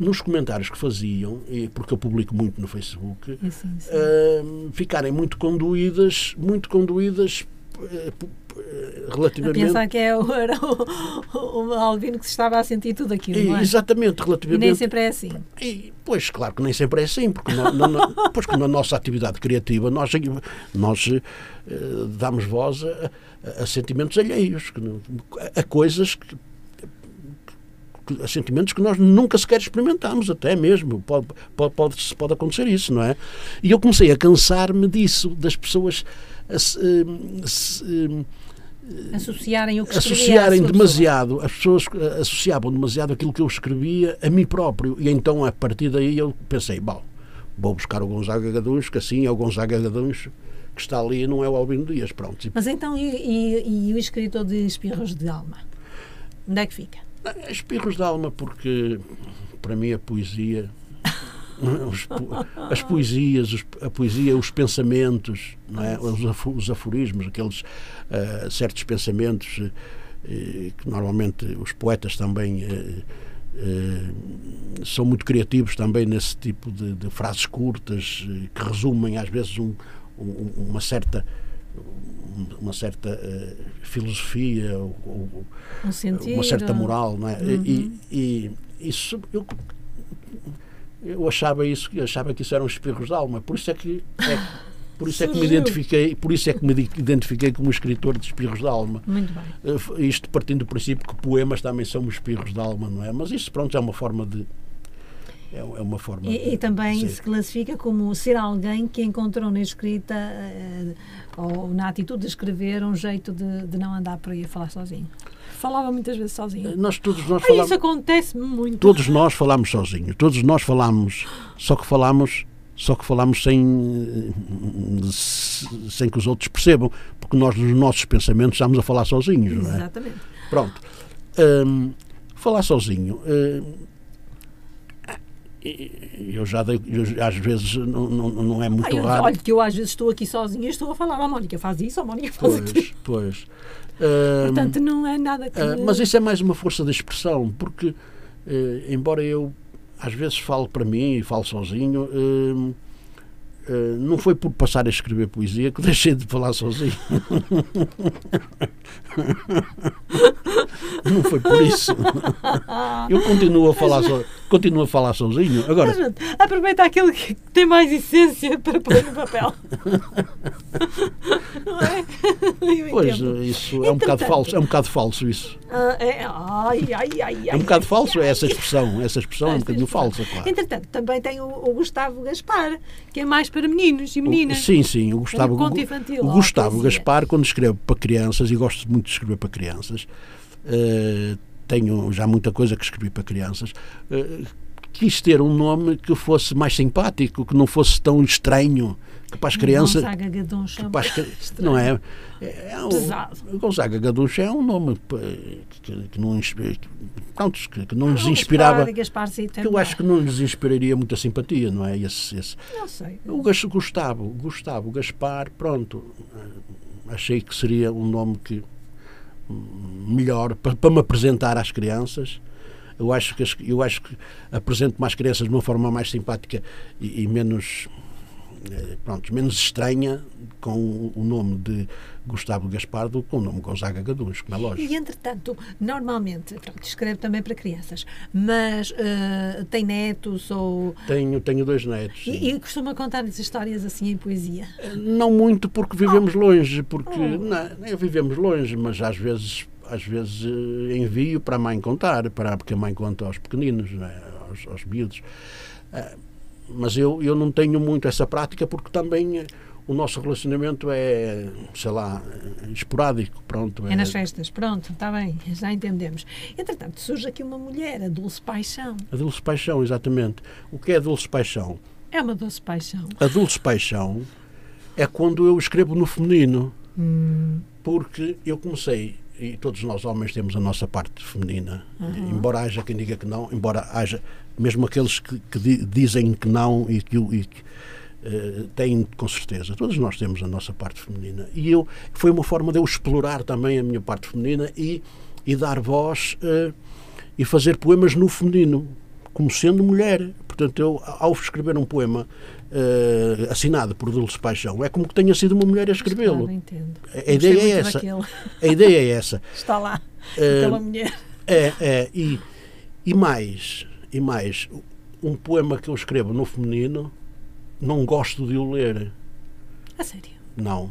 nos comentários que faziam, e porque eu publico muito no Facebook, Isso, isso. ah, ficarem muito conduídas, muito conduídas eh, p- A relativamente. pensar que é o, era o, o Albino que se estava a sentir tudo aquilo, E, é? Exatamente, E relativamente. nem sempre é assim. E, pois, claro que nem sempre é assim, porque na, na- na- pois na nossa atividade criativa nós, nós eh, damos voz a, a- a sentimentos alheios, a, a coisas que, sentimentos que nós nunca sequer experimentamos, até mesmo. Pode, pode, pode, acontecer isso, não é? E eu comecei a cansar-me disso, das pessoas a se- eh, se, eh, Associarem o que associarem demasiado, as pessoas eh, associavam demasiado aquilo que eu escrevia a mim próprio. E então, a partir daí, eu pensei, bom, vou buscar o Gonzaga Gaduns, que assim é o Gonzaga Gaduns que está ali e não é o Albino Dias. Pronto. Mas então, e, e- e o escritor de Espirros de Alma? Onde é que fica? Espirros de alma, porque para mim a poesia. os as poesias, os- a poesia, os pensamentos, é? os, os aforismos, aqueles ah, certos pensamentos eh, que normalmente os poetas também eh, são muito criativos também nesse tipo de, de frases curtas que resumem às vezes um- um- uma certa uma certa eh, filosofia ou- ou, Um sentido? uma certa moral, não é? E, e isso eu, eu achava isso, eu achava que isso eram espirros de alma, por isso é que é- por isso é que me identifiquei, por isso é que me identifiquei como escritor de espirros de alma. Muito bem. F- Isto partindo do princípio que poemas também são espirros de alma, não é? Mas isso pronto é uma forma de é, é uma forma E, de, e também se classifica como ser alguém que encontrou na escrita eh, ou na atitude de escrever um jeito de, de não andar por aí a falar sozinho. Falava muitas vezes sozinho. nós todos nós Ah, falamos isso acontece muito. Todos nós falamos sozinhos, todos nós falamos, só que falamos, só que falamos sem, eh, sem que os outros percebam, porque nós nos nossos pensamentos estamos a falar sozinhos, não é? Exatamente. Pronto. Hum, falar sozinho. hum, eu já dei, eu, às vezes não, não, não é muito Ah, eu, raro. olha, que eu às vezes estou aqui sozinha e estou a falar, a Mónica faz isso, a Mónica faz aquilo. Pois, pois. Hum, Portanto, não é nada que. Ah, mas isso é mais uma força de expressão, porque, eh, embora eu às vezes falo para mim e falo sozinho, eh, eh, não foi por passar a escrever poesia que deixei de falar sozinho. não foi por isso. Eu continuo a falar, so, continuo a falar sozinho. Agora, aproveita aquilo que tem mais essência para pôr no papel. não é? Pois, isso é um bocado falso, é um bocado falso isso. Ah, é, ai, ai, ai, É um bocado falso essa expressão, essa expressão é um bocadinho falsa, claro. Entretanto, também tem o, o Gustavo Gaspar, que é mais para meninos e O- meninas. Sim, sim, o Gustavo, Um conto infantil, o Gustavo. Gaspar, quando escreve para crianças, e gosto muito de escrever para crianças, eh, tenho já muita coisa que escrevi para crianças, eh, quis ter um nome que fosse mais simpático, que não fosse tão estranho, que para as crianças. Gonzaga para as cri- não é? É, é um, Pesado. Gonzaga Gaducha é um nome que, que não, pronto, que, não lhes Ah, inspirava. Gaspar, sim, Que eu acho que não lhes inspiraria muita simpatia, não é? Esse, esse, Não sei. o Gustavo, Gustavo Gaspar, pronto, eh, achei que seria um nome que melhor para, para me apresentar às crianças. Eu acho que, eu acho que apresento mais crianças de uma forma mais simpática e, e menos pronto, menos estranha com o nome de Gustavo Gaspar do que com o nome Gonzaga Gaduns, como é lógico. E, entretanto, normalmente, pronto, escreve também para crianças, mas uh, tem netos ou... Tenho, tenho dois netos. E, e, costuma contar-lhes histórias assim em poesia? Eh, não muito porque vivemos oh. longe, porque oh. não, vivemos longe, mas às vezes às vezes envio para a mãe contar, para, porque a mãe conta aos pequeninos, né, aos, aos miúdos. Uh, mas eu, eu não tenho muito essa prática porque também eh, o nosso relacionamento é, sei lá, esporádico, pronto. É, é nas festas, pronto, está bem, já entendemos. Entretanto, surge aqui uma mulher, a Dulce Paixão. A Dulce Paixão, exatamente. O que é a Dulce Paixão? É uma Dulce Paixão. A Dulce Paixão é quando eu escrevo no feminino. Hum. Porque eu comecei e todos nós homens temos a nossa parte feminina, uhum. embora haja quem diga que não, embora haja mesmo aqueles que, que dizem que não e que, e que uh, têm com certeza, todos nós temos a nossa parte feminina. E eu foi uma forma de eu explorar também a minha parte feminina e, e dar voz uh, e fazer poemas no feminino, como sendo mulher. Portanto, eu, ao escrever um poema uh, assinado por Dulce Paixão, é como que tenha sido uma mulher a escrevê-lo. A, a ideia é essa. A ideia é essa. Está lá, aquela mulher. É, é. E, e mais, e mais, um poema que eu escrevo no feminino, não gosto de o ler. A sério? Não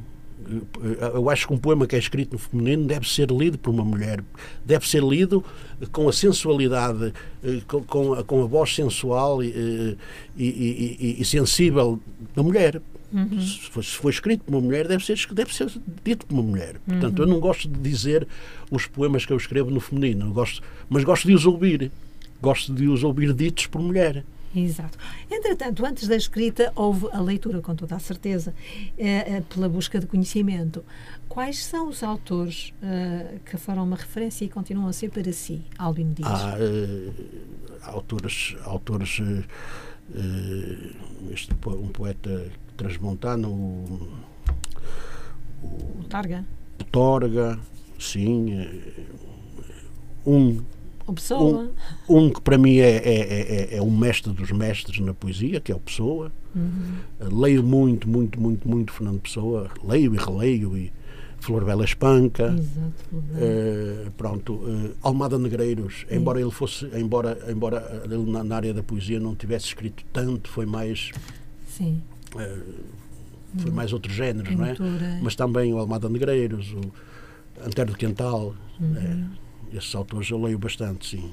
eu acho que um poema que é escrito no feminino deve ser lido por uma mulher, deve ser lido com a sensualidade, eh, com, a, com a voz sensual e, eh, e, e, e sensível da mulher. Uhum. Se, for, escrito por uma mulher, deve ser, deve ser dito por uma mulher. Portanto, uhum. eu não gosto de dizer os poemas que eu escrevo no feminino, gosto, mas gosto de os ouvir. Gosto de os ouvir ditos por mulher. Exato. Entretanto, antes da escrita, houve a leitura, com toda a certeza, é, é, pela busca de conhecimento. Quais são os autores uh, que foram uma referência e continuam a ser para si, Albino Dias? Há autores, autores este, um poeta transmontano, o, o, o Targa. O Torga, sim. Um o Pessoa. Um, um que para mim é, é, é, é, um mestre dos mestres na poesia, que é o Pessoa. Uhum. Leio muito, muito, muito, muito Fernando Pessoa. Leio e releio e Flor Bela Espanca. Exato, uh, pronto, uh, Almada Negreiros, Sim. embora ele fosse, embora, embora ele na, na, área da poesia não tivesse escrito tanto, foi mais. Sim. Uh, foi mais outros géneros, não é? Mas também o Almada Negreiros, o Antero do Quental. Uhum. É, esses autores eu leio bastante, sim.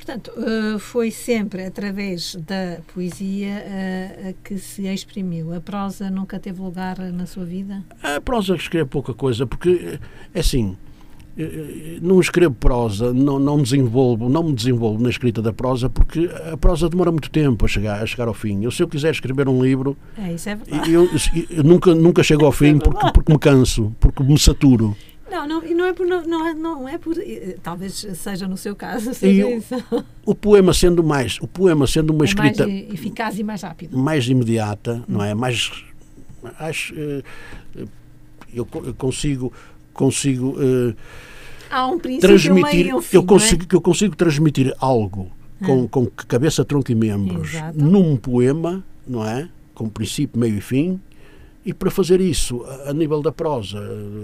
Portanto, eh, foi sempre através da poesia eh, que se exprimiu. A prosa nunca teve lugar na sua vida? A prosa escreve pouca coisa, porque é assim. Não escrevo prosa, não, não desenvolvo, não me desenvolvo na escrita da prosa porque a prosa demora muito tempo a chegar, a chegar ao fim. Eu, se eu quiser escrever um livro, é, é. Eu, eu nunca, nunca chego ao fim é porque, porque me canso, porque me saturo. Não, não, não é por não, não, é, não é por eh, talvez seja no seu caso seja o, isso. o poema sendo mais o poema sendo uma é escrita mais eficaz e mais rápido mais imediata hum. não é mais acho eh, eu consigo consigo há um transmitir um fim, eu consigo é? eu consigo transmitir algo com, hum. com cabeça tronco e membros Exato. num poema não é com princípio meio e fim e para fazer isso, a, a nível da prosa.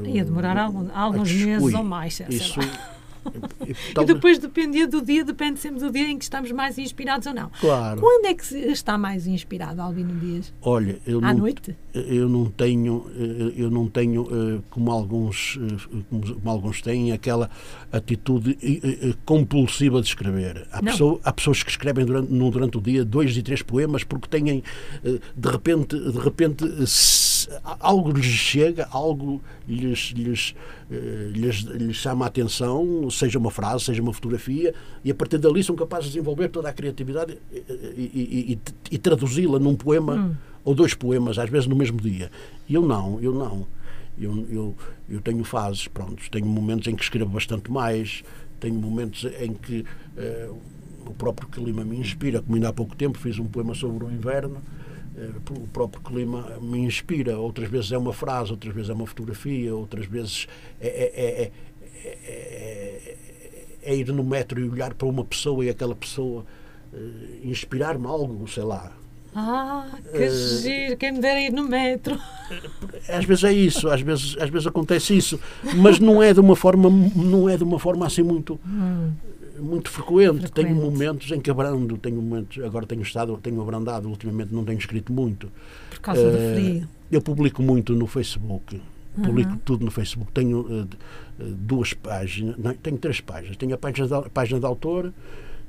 Ia demorar algum, alguns meses ou mais. Isso, e, e, depois dependia do dia, depende sempre do dia em que estamos mais inspirados ou não. Claro. Quando é que está mais inspirado, Albino Dias? Olha, eu à não, noite? Eu não tenho, eh, eu não tenho eh, como alguns, eh, como alguns têm aquela atitude compulsiva de escrever. Há, pessoa, há pessoas que escrevem durante, durante o dia dois e três poemas porque têm de repente, de repente algo lhes chega, algo lhes, lhes, eh, lhes, lhes chama a atenção, seja uma frase, seja uma fotografia, e a partir dali são capazes de desenvolver toda a criatividade e, e, e, e traduzi-la num poema hum. ou dois poemas, às vezes no mesmo dia. Eu não, eu não. Eu, eu, eu tenho fases, pronto, tenho momentos em que escrevo bastante mais, tenho momentos em que uh, o próprio clima me inspira, como ainda há pouco tempo fiz um poema sobre o inverno, eh, o próprio clima me inspira. Outras vezes é uma frase, outras vezes é uma fotografia, outras vezes é, é, é, é ir no metro e olhar para uma pessoa e aquela pessoa uh, inspirar-me algo, sei lá. Ah, que uh, giro, quem me dera ir no metro. Às vezes é isso, às vezes, às vezes acontece isso, mas não é de uma forma, não é de uma forma assim muito. Hum muito frequente. frequente. Tenho momentos em que abrando, tenho momentos, agora tenho estado, tenho abrandado, ultimamente não tenho escrito muito. Por causa uh, do eh, frio. Eu publico muito no Facebook. Publico uhum. tudo no Facebook. Tenho uh, duas páginas, não, tenho três páginas. Tenho a página da, a página da autor,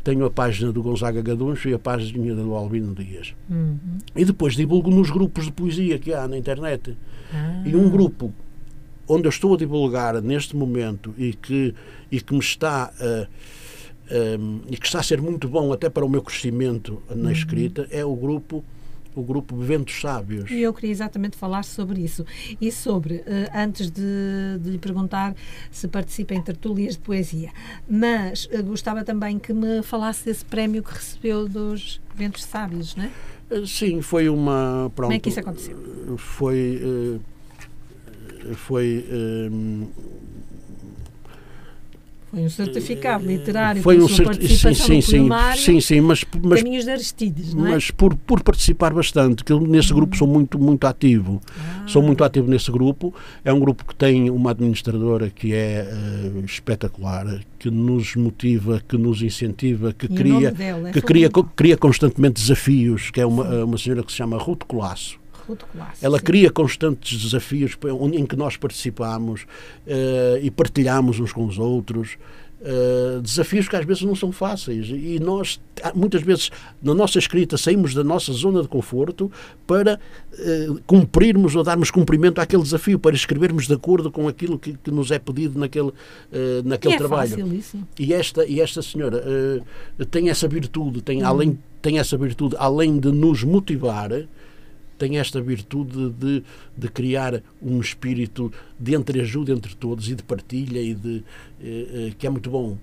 tenho a página do Gonzaga Gaduncho e a página do Albino Dias. Uhum. E depois divulgo nos grupos de poesia que há na internet. Ah. E um grupo onde eu estou a divulgar neste momento e que, e que me está a um, e que está a ser muito bom até para o meu crescimento na uhum. escrita, é o grupo o grupo Ventos Sábios. E eu queria exatamente falar sobre isso. E sobre, uh, antes de, de, lhe perguntar se participa em tertúlias de poesia, mas uh, gostava também que me falasse desse prémio que recebeu dos Ventos Sábios, não é? Uh, sim, foi uma. Pronto, Como é que isso aconteceu? Foi. foi foi um certificado literário foi um certi sim, sim, sim, sim, sim, mas, mas Caminhos de Aristides, não é? Mas por, por participar bastante, que eu nesse grupo sou muito muito ativo. Ah. Sou muito ativo nesse grupo. É um grupo que tem uma administradora que é uh, espetacular, que nos motiva, que nos incentiva, que e cria é que cria, cria constantemente desafios, que é uma, uma senhora que se chama Ruth Colasso ela cria constantes desafios em que nós participamos uh, e partilhamos uns com os outros. Uh, desafios que às vezes não são fáceis e nós muitas vezes na nossa escrita saímos da nossa zona de conforto para uh, cumprirmos ou darmos cumprimento àquele desafio para escrevermos de acordo com aquilo que, que nos é pedido naquele, uh, naquele e trabalho é fácil isso. e esta e esta senhora tem essa virtude tem hum. além tem essa virtude além de nos motivar tem esta virtude de, de criar um espírito de entreajuda entre todos e de partilha e de eh, eh, que é muito bom.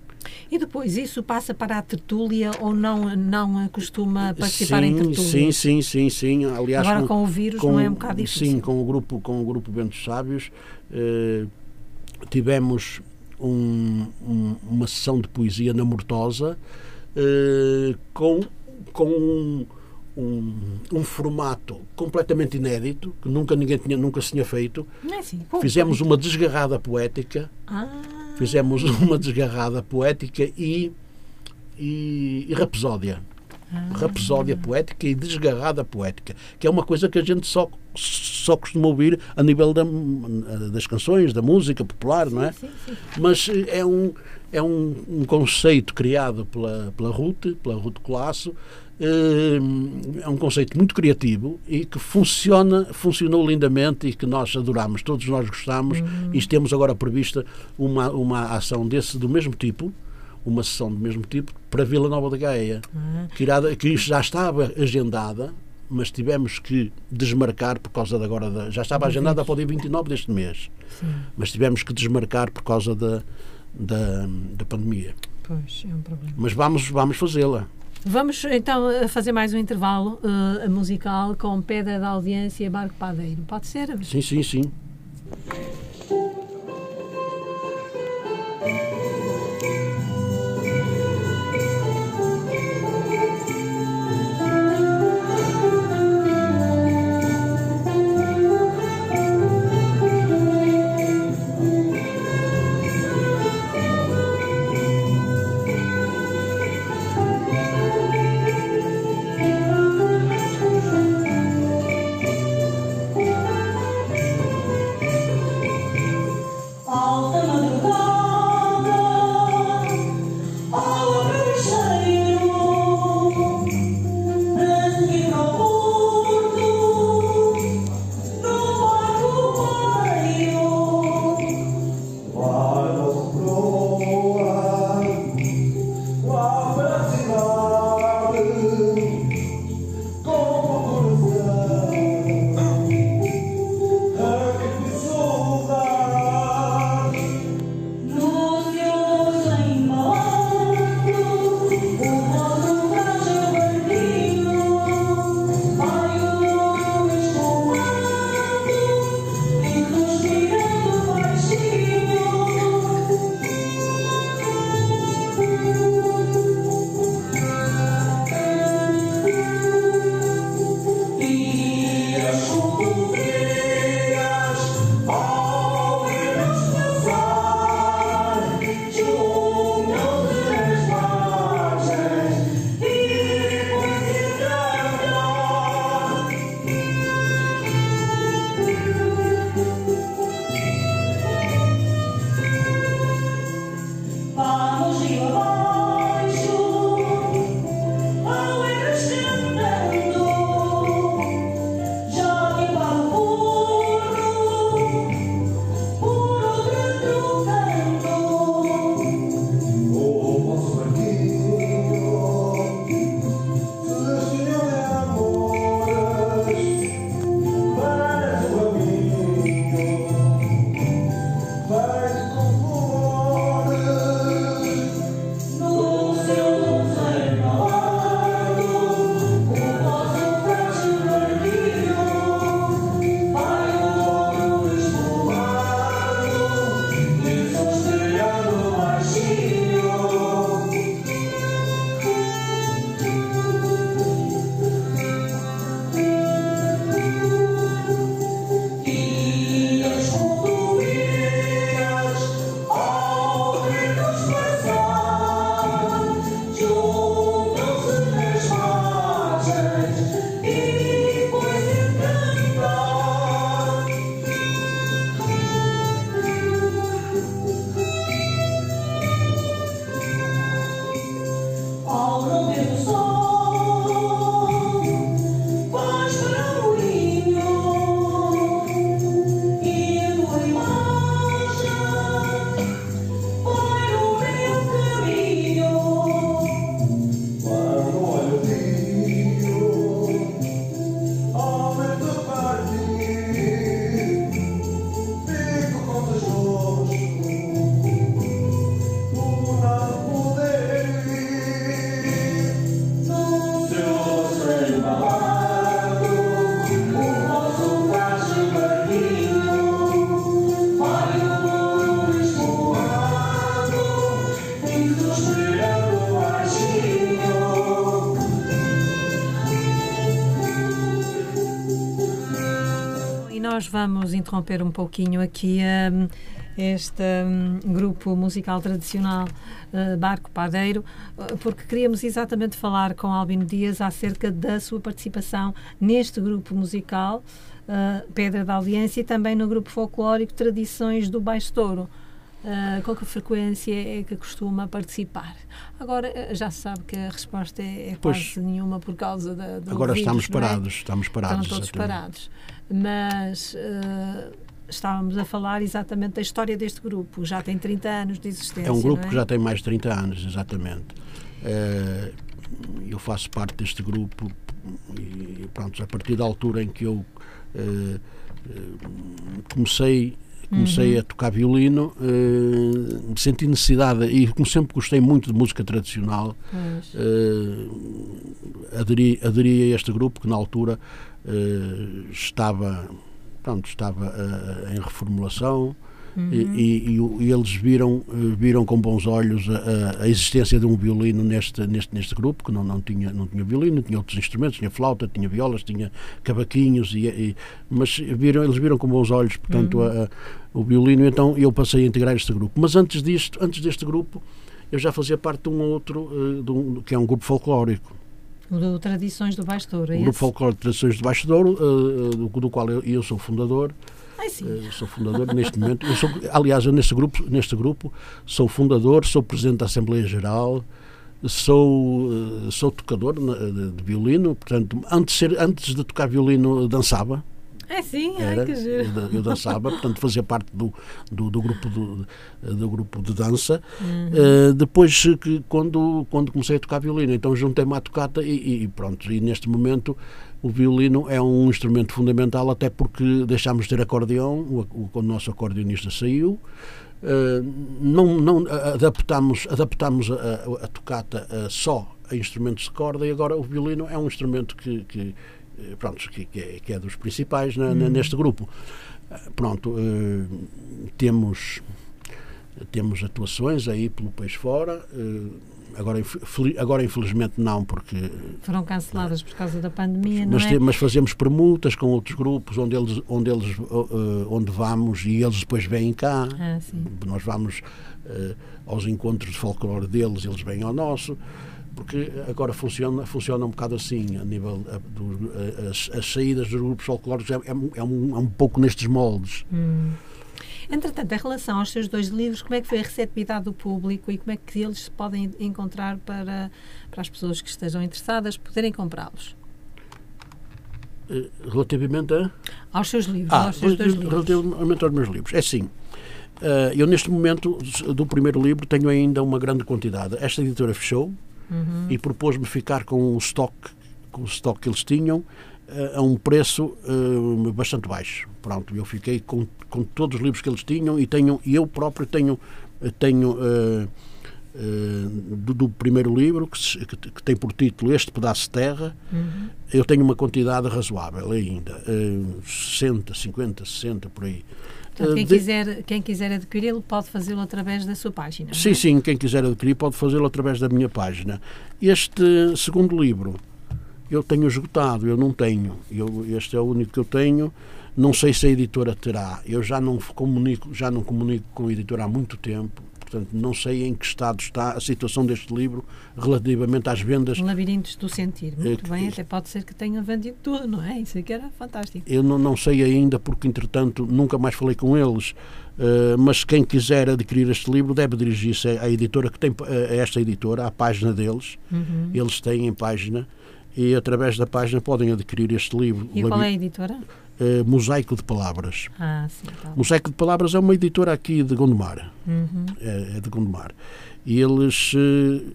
E depois isso passa para a tertúlia ou não não costuma participar sim, em tertúlia? Sim, sim, sim, sim. Aliás, agora com, com o vírus com, não é um bocado difícil. Sim, com o grupo com o grupo Ventos Sábios eh, tivemos um, um, uma sessão de poesia na Mortosa eh, com com um, um, formato completamente inédito, que nunca ninguém tinha, nunca se tinha feito. É assim, fizemos uma desgarrada poética. Ah. Fizemos uma desgarrada poética e, e, e rapsódia. Ah. Rapsódia poética e desgarrada poética, que é uma coisa que a gente só, só costuma ouvir a nível da, das canções, da música popular, sim, não é? Sim, sim. Mas é um, é um, um conceito criado pela, pela Ruth, pela Ruth Colasso, é um conceito muito criativo e que funciona, funcionou lindamente e que nós adoramos, todos nós gostamos uhum. e temos agora prevista uma, uma ação desse do mesmo tipo, uma sessão do mesmo tipo para Vila Nova da Gaia, uhum. que, irá, que já estava agendada, mas tivemos que desmarcar por causa de agora da, já estava agendada para o dia 29 deste mês, Sim. mas tivemos que desmarcar por causa da, da, da pandemia. Pois, é um problema. Mas vamos, vamos fazê-la. Vamos então fazer mais um intervalo uh, musical com Pedra da Audiência e Barco Padeiro. Pode ser? Sim, sim, sim. Interromper um pouquinho aqui um, este um, grupo musical tradicional uh, Barco Padeiro, uh, porque queríamos exatamente falar com Albino Dias acerca da sua participação neste grupo musical uh, Pedra da Aliança e também no grupo folclórico Tradições do Baixo Touro. Uh, com que frequência é que costuma participar? Agora já se sabe que a resposta é, é quase nenhuma por causa da. Agora vírus, estamos é? parados, estamos parados. Estão todos parados. Mas uh, estávamos a falar exatamente da história deste grupo. Já tem 30 anos de existência. É um grupo é? que já tem mais de 30 anos, exatamente. Uh, eu faço parte deste grupo e pronto, a partir da altura em que eu comecei comecei uhum. a tocar violino, uh, senti necessidade, e como sempre gostei muito de música tradicional, uh, aderi, aderi a este grupo que na altura uh, estava, pronto, estava em reformulação. Uhum. E, e, e, eles viram viram com bons olhos a, a, existência de um violino neste neste neste grupo que não não tinha não tinha violino tinha outros instrumentos tinha flauta tinha violas tinha cavaquinhos e, e mas viram eles viram com bons olhos portanto uhum. a, o violino então eu passei a integrar este grupo mas antes disto antes deste grupo eu já fazia parte de um outro de um, que é um grupo folclórico o do Tradições do Baixo Douro, é O Grupo Folclórico Tradições do Baixo Douro, uh, do, do, qual eu, eu sou fundador. Ai. Uh, sou fundador neste momento. Eu sou, aliás, eu neste grupo, neste grupo sou fundador, sou presidente da Assembleia Geral, sou, uh, sou tocador de, violino, portanto, antes de, ser, antes de tocar violino dançava. É sim, Era, ai que giro. Eu dançava, portanto fazia parte do, do, do grupo, do, do, grupo de dança. Uhum. Uh, depois, que, quando, quando comecei a tocar violino, então juntei-me à tocata e, e, pronto. E neste momento o violino é um instrumento fundamental, até porque deixámos de ter acordeão, o, o, nosso acordeonista saiu. Uh, não, não adaptamos, adaptamos a, a, a tocata uh, só a instrumentos de corda e agora o violino é um instrumento que, que pronto, que, que, é, que é dos principais na, na, neste grupo. Pronto, uh, temos, temos atuações aí pelo país fora. Agora, agora, infelizmente, não, porque. Foram canceladas por causa da pandemia, mas, não é? mas fazemos permutas com outros grupos onde eles, onde, eles, onde vamos e eles depois vêm cá. Ah, Nós vamos aos encontros de folclore deles, eles vêm ao nosso porque agora funciona, funciona um bocado assim, a nível a, do, as, as, saídas dos grupos folclóricos é, é, é, um, é um pouco nestes moldes. Hum. Entretanto, em relação aos seus dois livros, como é que foi a receptividade do público e como é que eles se podem encontrar para, para as pessoas que estejam interessadas poderem comprá-los? Eh, relativamente a? Aos seus livros. Ah, aos seus dois livros. Relativamente aos meus livros. É assim, uh, eu neste momento do primeiro livro tenho ainda uma grande quantidade. Esta editora fechou, Uhum. e propôs-me ficar com o estoque, com o estoque que eles tinham a um preço uh, bastante baixo. Pronto, eu fiquei com, com todos os livros que eles tinham e tenho e eu próprio tenho tenho uh, uh, do, do, primeiro livro que, se, que, que, tem por título Este pedaço de terra. Uhum. Eu tenho uma quantidade razoável ainda, uh, 60, 50, 60 por aí. Portanto, quem, de... quiser, quem quiser adquiri-lo pode fazê-lo através da sua página. Sim, é? sim, quem quiser adquirir pode fazê-lo através da minha página. Este segundo livro eu tenho esgotado, eu não tenho. Eu, este é o único que eu tenho. Não sei se a editora terá. Eu já não comunico, já não comunico com a editora há muito tempo. Portanto, não sei em que estado está a situação deste livro relativamente às vendas. Labirintos do Sentir. Muito é, bem, até pode ser que tenham vendido tudo, não é? Isso aqui era fantástico. Eu não, não sei ainda, porque entretanto nunca mais falei com eles. Uh, mas quem quiser adquirir este livro deve dirigir-se à editora que tem a esta editora, à página deles. Uhum. Eles têm página e através da página podem adquirir este livro. E qual é a editora? Uh, Mosaico de Palavras. Ah, sim, tá. Mosaico de Palavras é uma editora aqui de Gondomar. Uhum. É, é, de Gondomar. E eles, uh,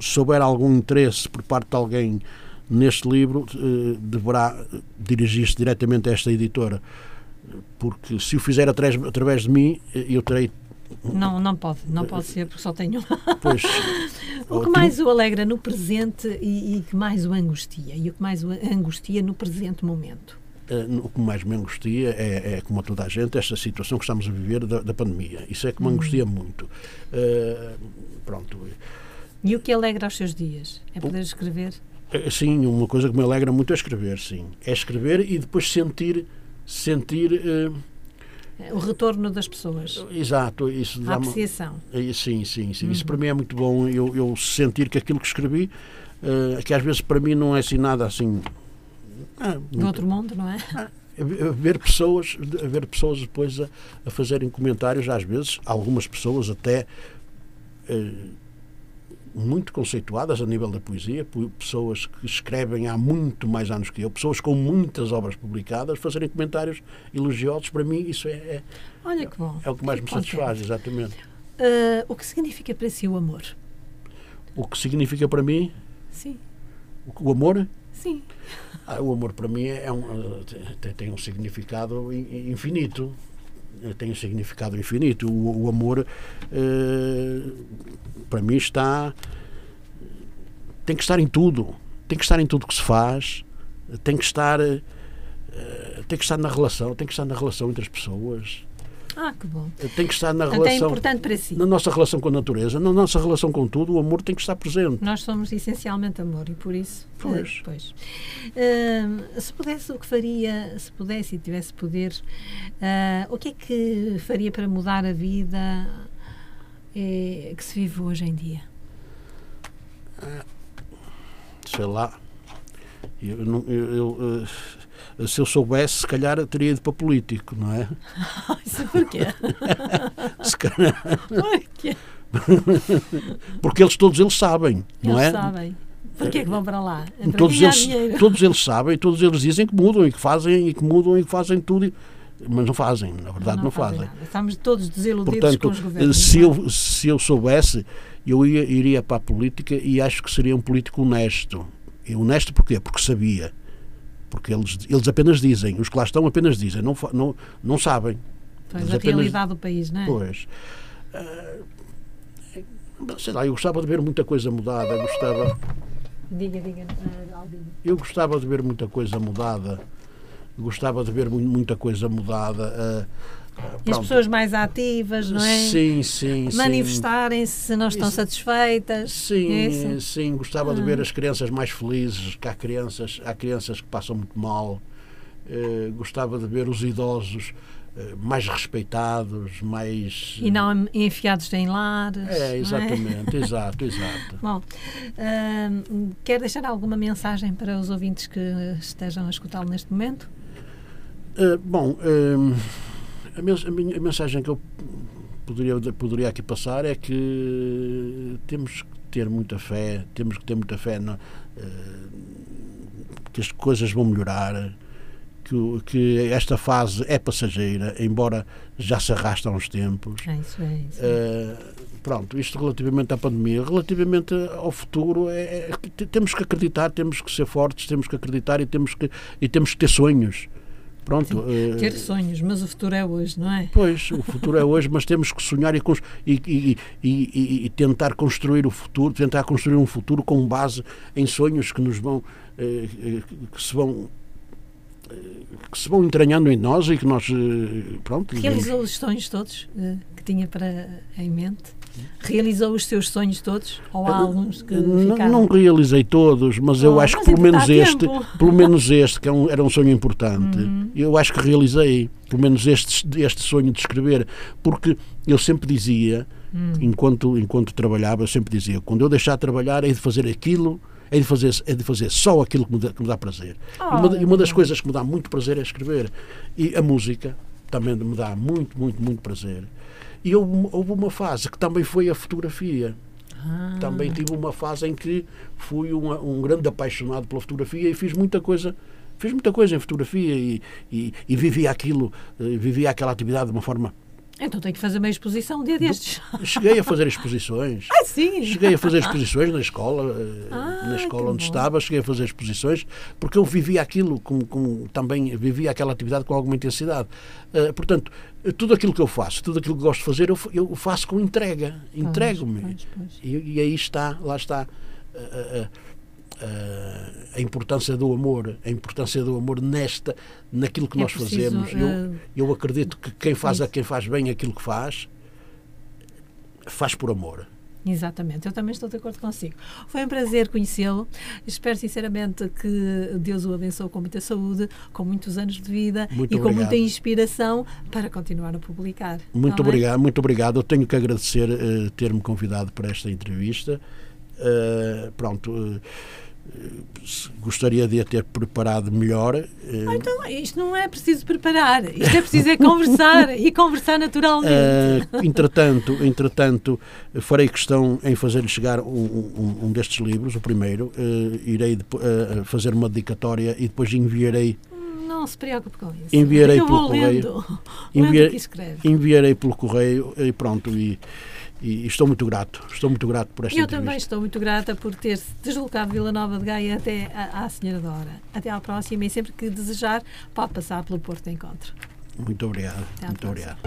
se houver algum interesse por parte de alguém neste livro, uh, deverá dirigir-se diretamente a esta editora porque se o fizer através, através de mim, eu terei não, não pode, não pode ser, porque só tenho. Pois, o que mais o alegra no presente e, e que mais o angustia? E o que mais o angustia no presente momento? Uh, o que mais me angustia é, é, como a toda a gente, esta situação que estamos a viver da, da pandemia. Isso é que me hum. angustia muito. Uh, pronto. E o que alegra aos seus dias? É poder escrever? Uh, sim, uma coisa que me alegra muito é escrever, sim. É escrever e depois sentir sentir. Uh, o retorno das pessoas. Exato, isso a apreciação. Sim, sim, sim. Uhum. Isso para mim é muito bom. Eu, eu sentir que aquilo que escrevi, uh, que às vezes para mim não é assim nada assim. Ah, Do outro mundo, não é? Ah, ver pessoas, ver pessoas depois a, a, fazerem comentários, às vezes, algumas pessoas até. Uh, muito conceituadas a nível da poesia, pessoas que escrevem há muito mais anos que eu, pessoas com muitas obras publicadas, fazerem comentários elogiosos, para mim isso é, é Olha que bom. É o que mais que me satisfaz, exatamente. Uh, o que significa para si o amor? O que significa para mim? Sim. O, o amor? Sim. Ah, o amor para mim é um, tem, tem um significado infinito tem um significado infinito. O, o amor, eh, para mim, está. tem que estar em tudo. Tem que estar em tudo que se faz. Tem que estar. Eh, tem que estar na relação, tem que estar na relação entre as pessoas. Ah, que bom. Tem que estar na então, relação. É importante para si. Na nossa relação com a natureza, na nossa relação com tudo, o amor tem que estar presente. Nós somos essencialmente amor e por isso. Pois. Uh, pois. Uh, se pudesse, o que faria, se pudesse e tivesse poder, uh, o que é que faria para mudar a vida eh, que se vive hoje em dia? sei lá. Eu, eu, eu, se eu soubesse, se calhar teria ido para político, não é? Isso porquê? se calhar. Porquê? Porque eles todos eles sabem, não eles é? sabem. Porquê que vão para lá? É para todos, eles, todos eles sabem, todos eles dizem que mudam e que fazem e que mudam e que fazem tudo, mas não fazem, na verdade não, não fazem. fazem. Estamos todos desiludidos Portanto, com os governos. Se eu, se eu soubesse, eu ia, iria para a política e acho que seria um político honesto. E honesto porquê? Porque sabia porque eles, eles apenas dizem, os que lá estão apenas dizem, não, não, não sabem. Pois, a apenas, realidade do país, não é? Pois. Uh, sei lá, eu gostava de ver muita coisa mudada, gostava... Diga, diga, uh, Eu gostava de ver muita coisa mudada, gostava de ver muita coisa mudada. Uh, e as pessoas mais ativas, não é? Sim, sim, Manifestarem-se se não estão Isso. satisfeitas. Sim, sim. Gostava ah. de ver as crianças mais felizes, que há crianças, há crianças que passam muito mal. Uh, gostava de ver os idosos uh, mais respeitados, mais. E não enfiados em lares. É, exatamente, é? exato, exato. Bom, uh, quer deixar alguma mensagem para os ouvintes que estejam a escutá-lo neste momento? bom a, minha, a mensagem que eu poderia, poderia aqui passar é que temos que ter muita fé, temos que ter muita fé no, uh, que as coisas vão melhorar, que, que, esta fase é passageira, embora já se arrasta há uns tempos. É isso, é isso. Uh, pronto, isto relativamente à pandemia, relativamente ao futuro, é, é, temos que acreditar, temos que ser fortes, temos que acreditar e temos que, e temos que ter sonhos. Pronto, uh, ter sonhos, mas o futuro é hoje, não é? Pois, o futuro é hoje, mas temos que sonhar e, e, e, e, tentar construir o futuro, tentar construir um futuro com base em sonhos que nos vão, uh, que se vão que se vão entranhando em nós e que nós pronto realizou os sonhos todos que tinha para em mente Realizou os seus sonhos todos? Ou há alguns que não, não realizei todos, mas oh, eu acho mas que pelo menos este, pelo menos este, que é um, era um sonho importante, uhum. eu acho que realizei, pelo menos este, este sonho de escrever, porque eu sempre dizia, uhum. enquanto, enquanto trabalhava, eu sempre dizia, quando eu deixar de trabalhar é de fazer aquilo é de fazer, é de fazer só aquilo que me dá, que me dá prazer. Oh, uma, e uma das coisas que me dá muito prazer é escrever. E a música, também me dá muito, muito, muito prazer. E houve, houve uma fase que também foi a fotografia. Ah. Também tive uma fase em que fui uma, um grande apaixonado pela fotografia e fiz muita coisa fiz muita coisa em fotografia e, e, e vivi aquilo, eh, vivi aquela atividade de uma forma Então tenho que fazer uma exposição um dia destes. Cheguei a fazer exposições. Ah, sim! Cheguei a fazer exposições na escola, eh, Ah, na escola onde bom. estava, cheguei a fazer exposições, porque eu vivia aquilo, com, com- também vivia aquela atividade com alguma intensidade. Eh, portanto, tudo aquilo que eu faço, tudo aquilo que gosto de fazer, eu, eu faço com entrega, entrego-me. E, e aí está, lá está. eh, eh, a importância do amor, a importância do amor nesta, naquilo que É nós preciso, fazemos. Eu, eh, eu acredito que quem faz, a isso. quem faz bem aquilo que faz, faz por amor. Exatamente, eu também estou de acordo consigo. Foi um prazer conhecê-lo. Espero sinceramente que Deus o abençoe com muita saúde, com muitos anos de vida Muito e com obrigado. muita inspiração para continuar a publicar. Muito bem? obrigado, muito obrigado. Eu tenho que agradecer eh, ter-me convidado para esta entrevista. Eh, pronto, se- gostaria de a ter preparado melhor. eh, Então, isto não é preciso preparar, isto é preciso é conversar e conversar naturalmente. Eh, entretanto, entretanto, farei questão em fazer-lhe chegar um, um- um destes livros, o primeiro. Eh, irei eh, fazer uma dedicatória e depois enviarei, Não se preocupe com isso. Enviarei pelo correio. lendo, Enviar- lendo enviarei pelo correio e pronto. E, e estou muito grato, estou muito grato por esta Eu entrevista. também estou muito grata por ter se deslocado de Vila Nova de Gaia até à, à Senhora da Hora. Até à próxima e sempre que desejar, pode passar pelo Porto de Encontro. Muito obrigado, Até muito obrigado.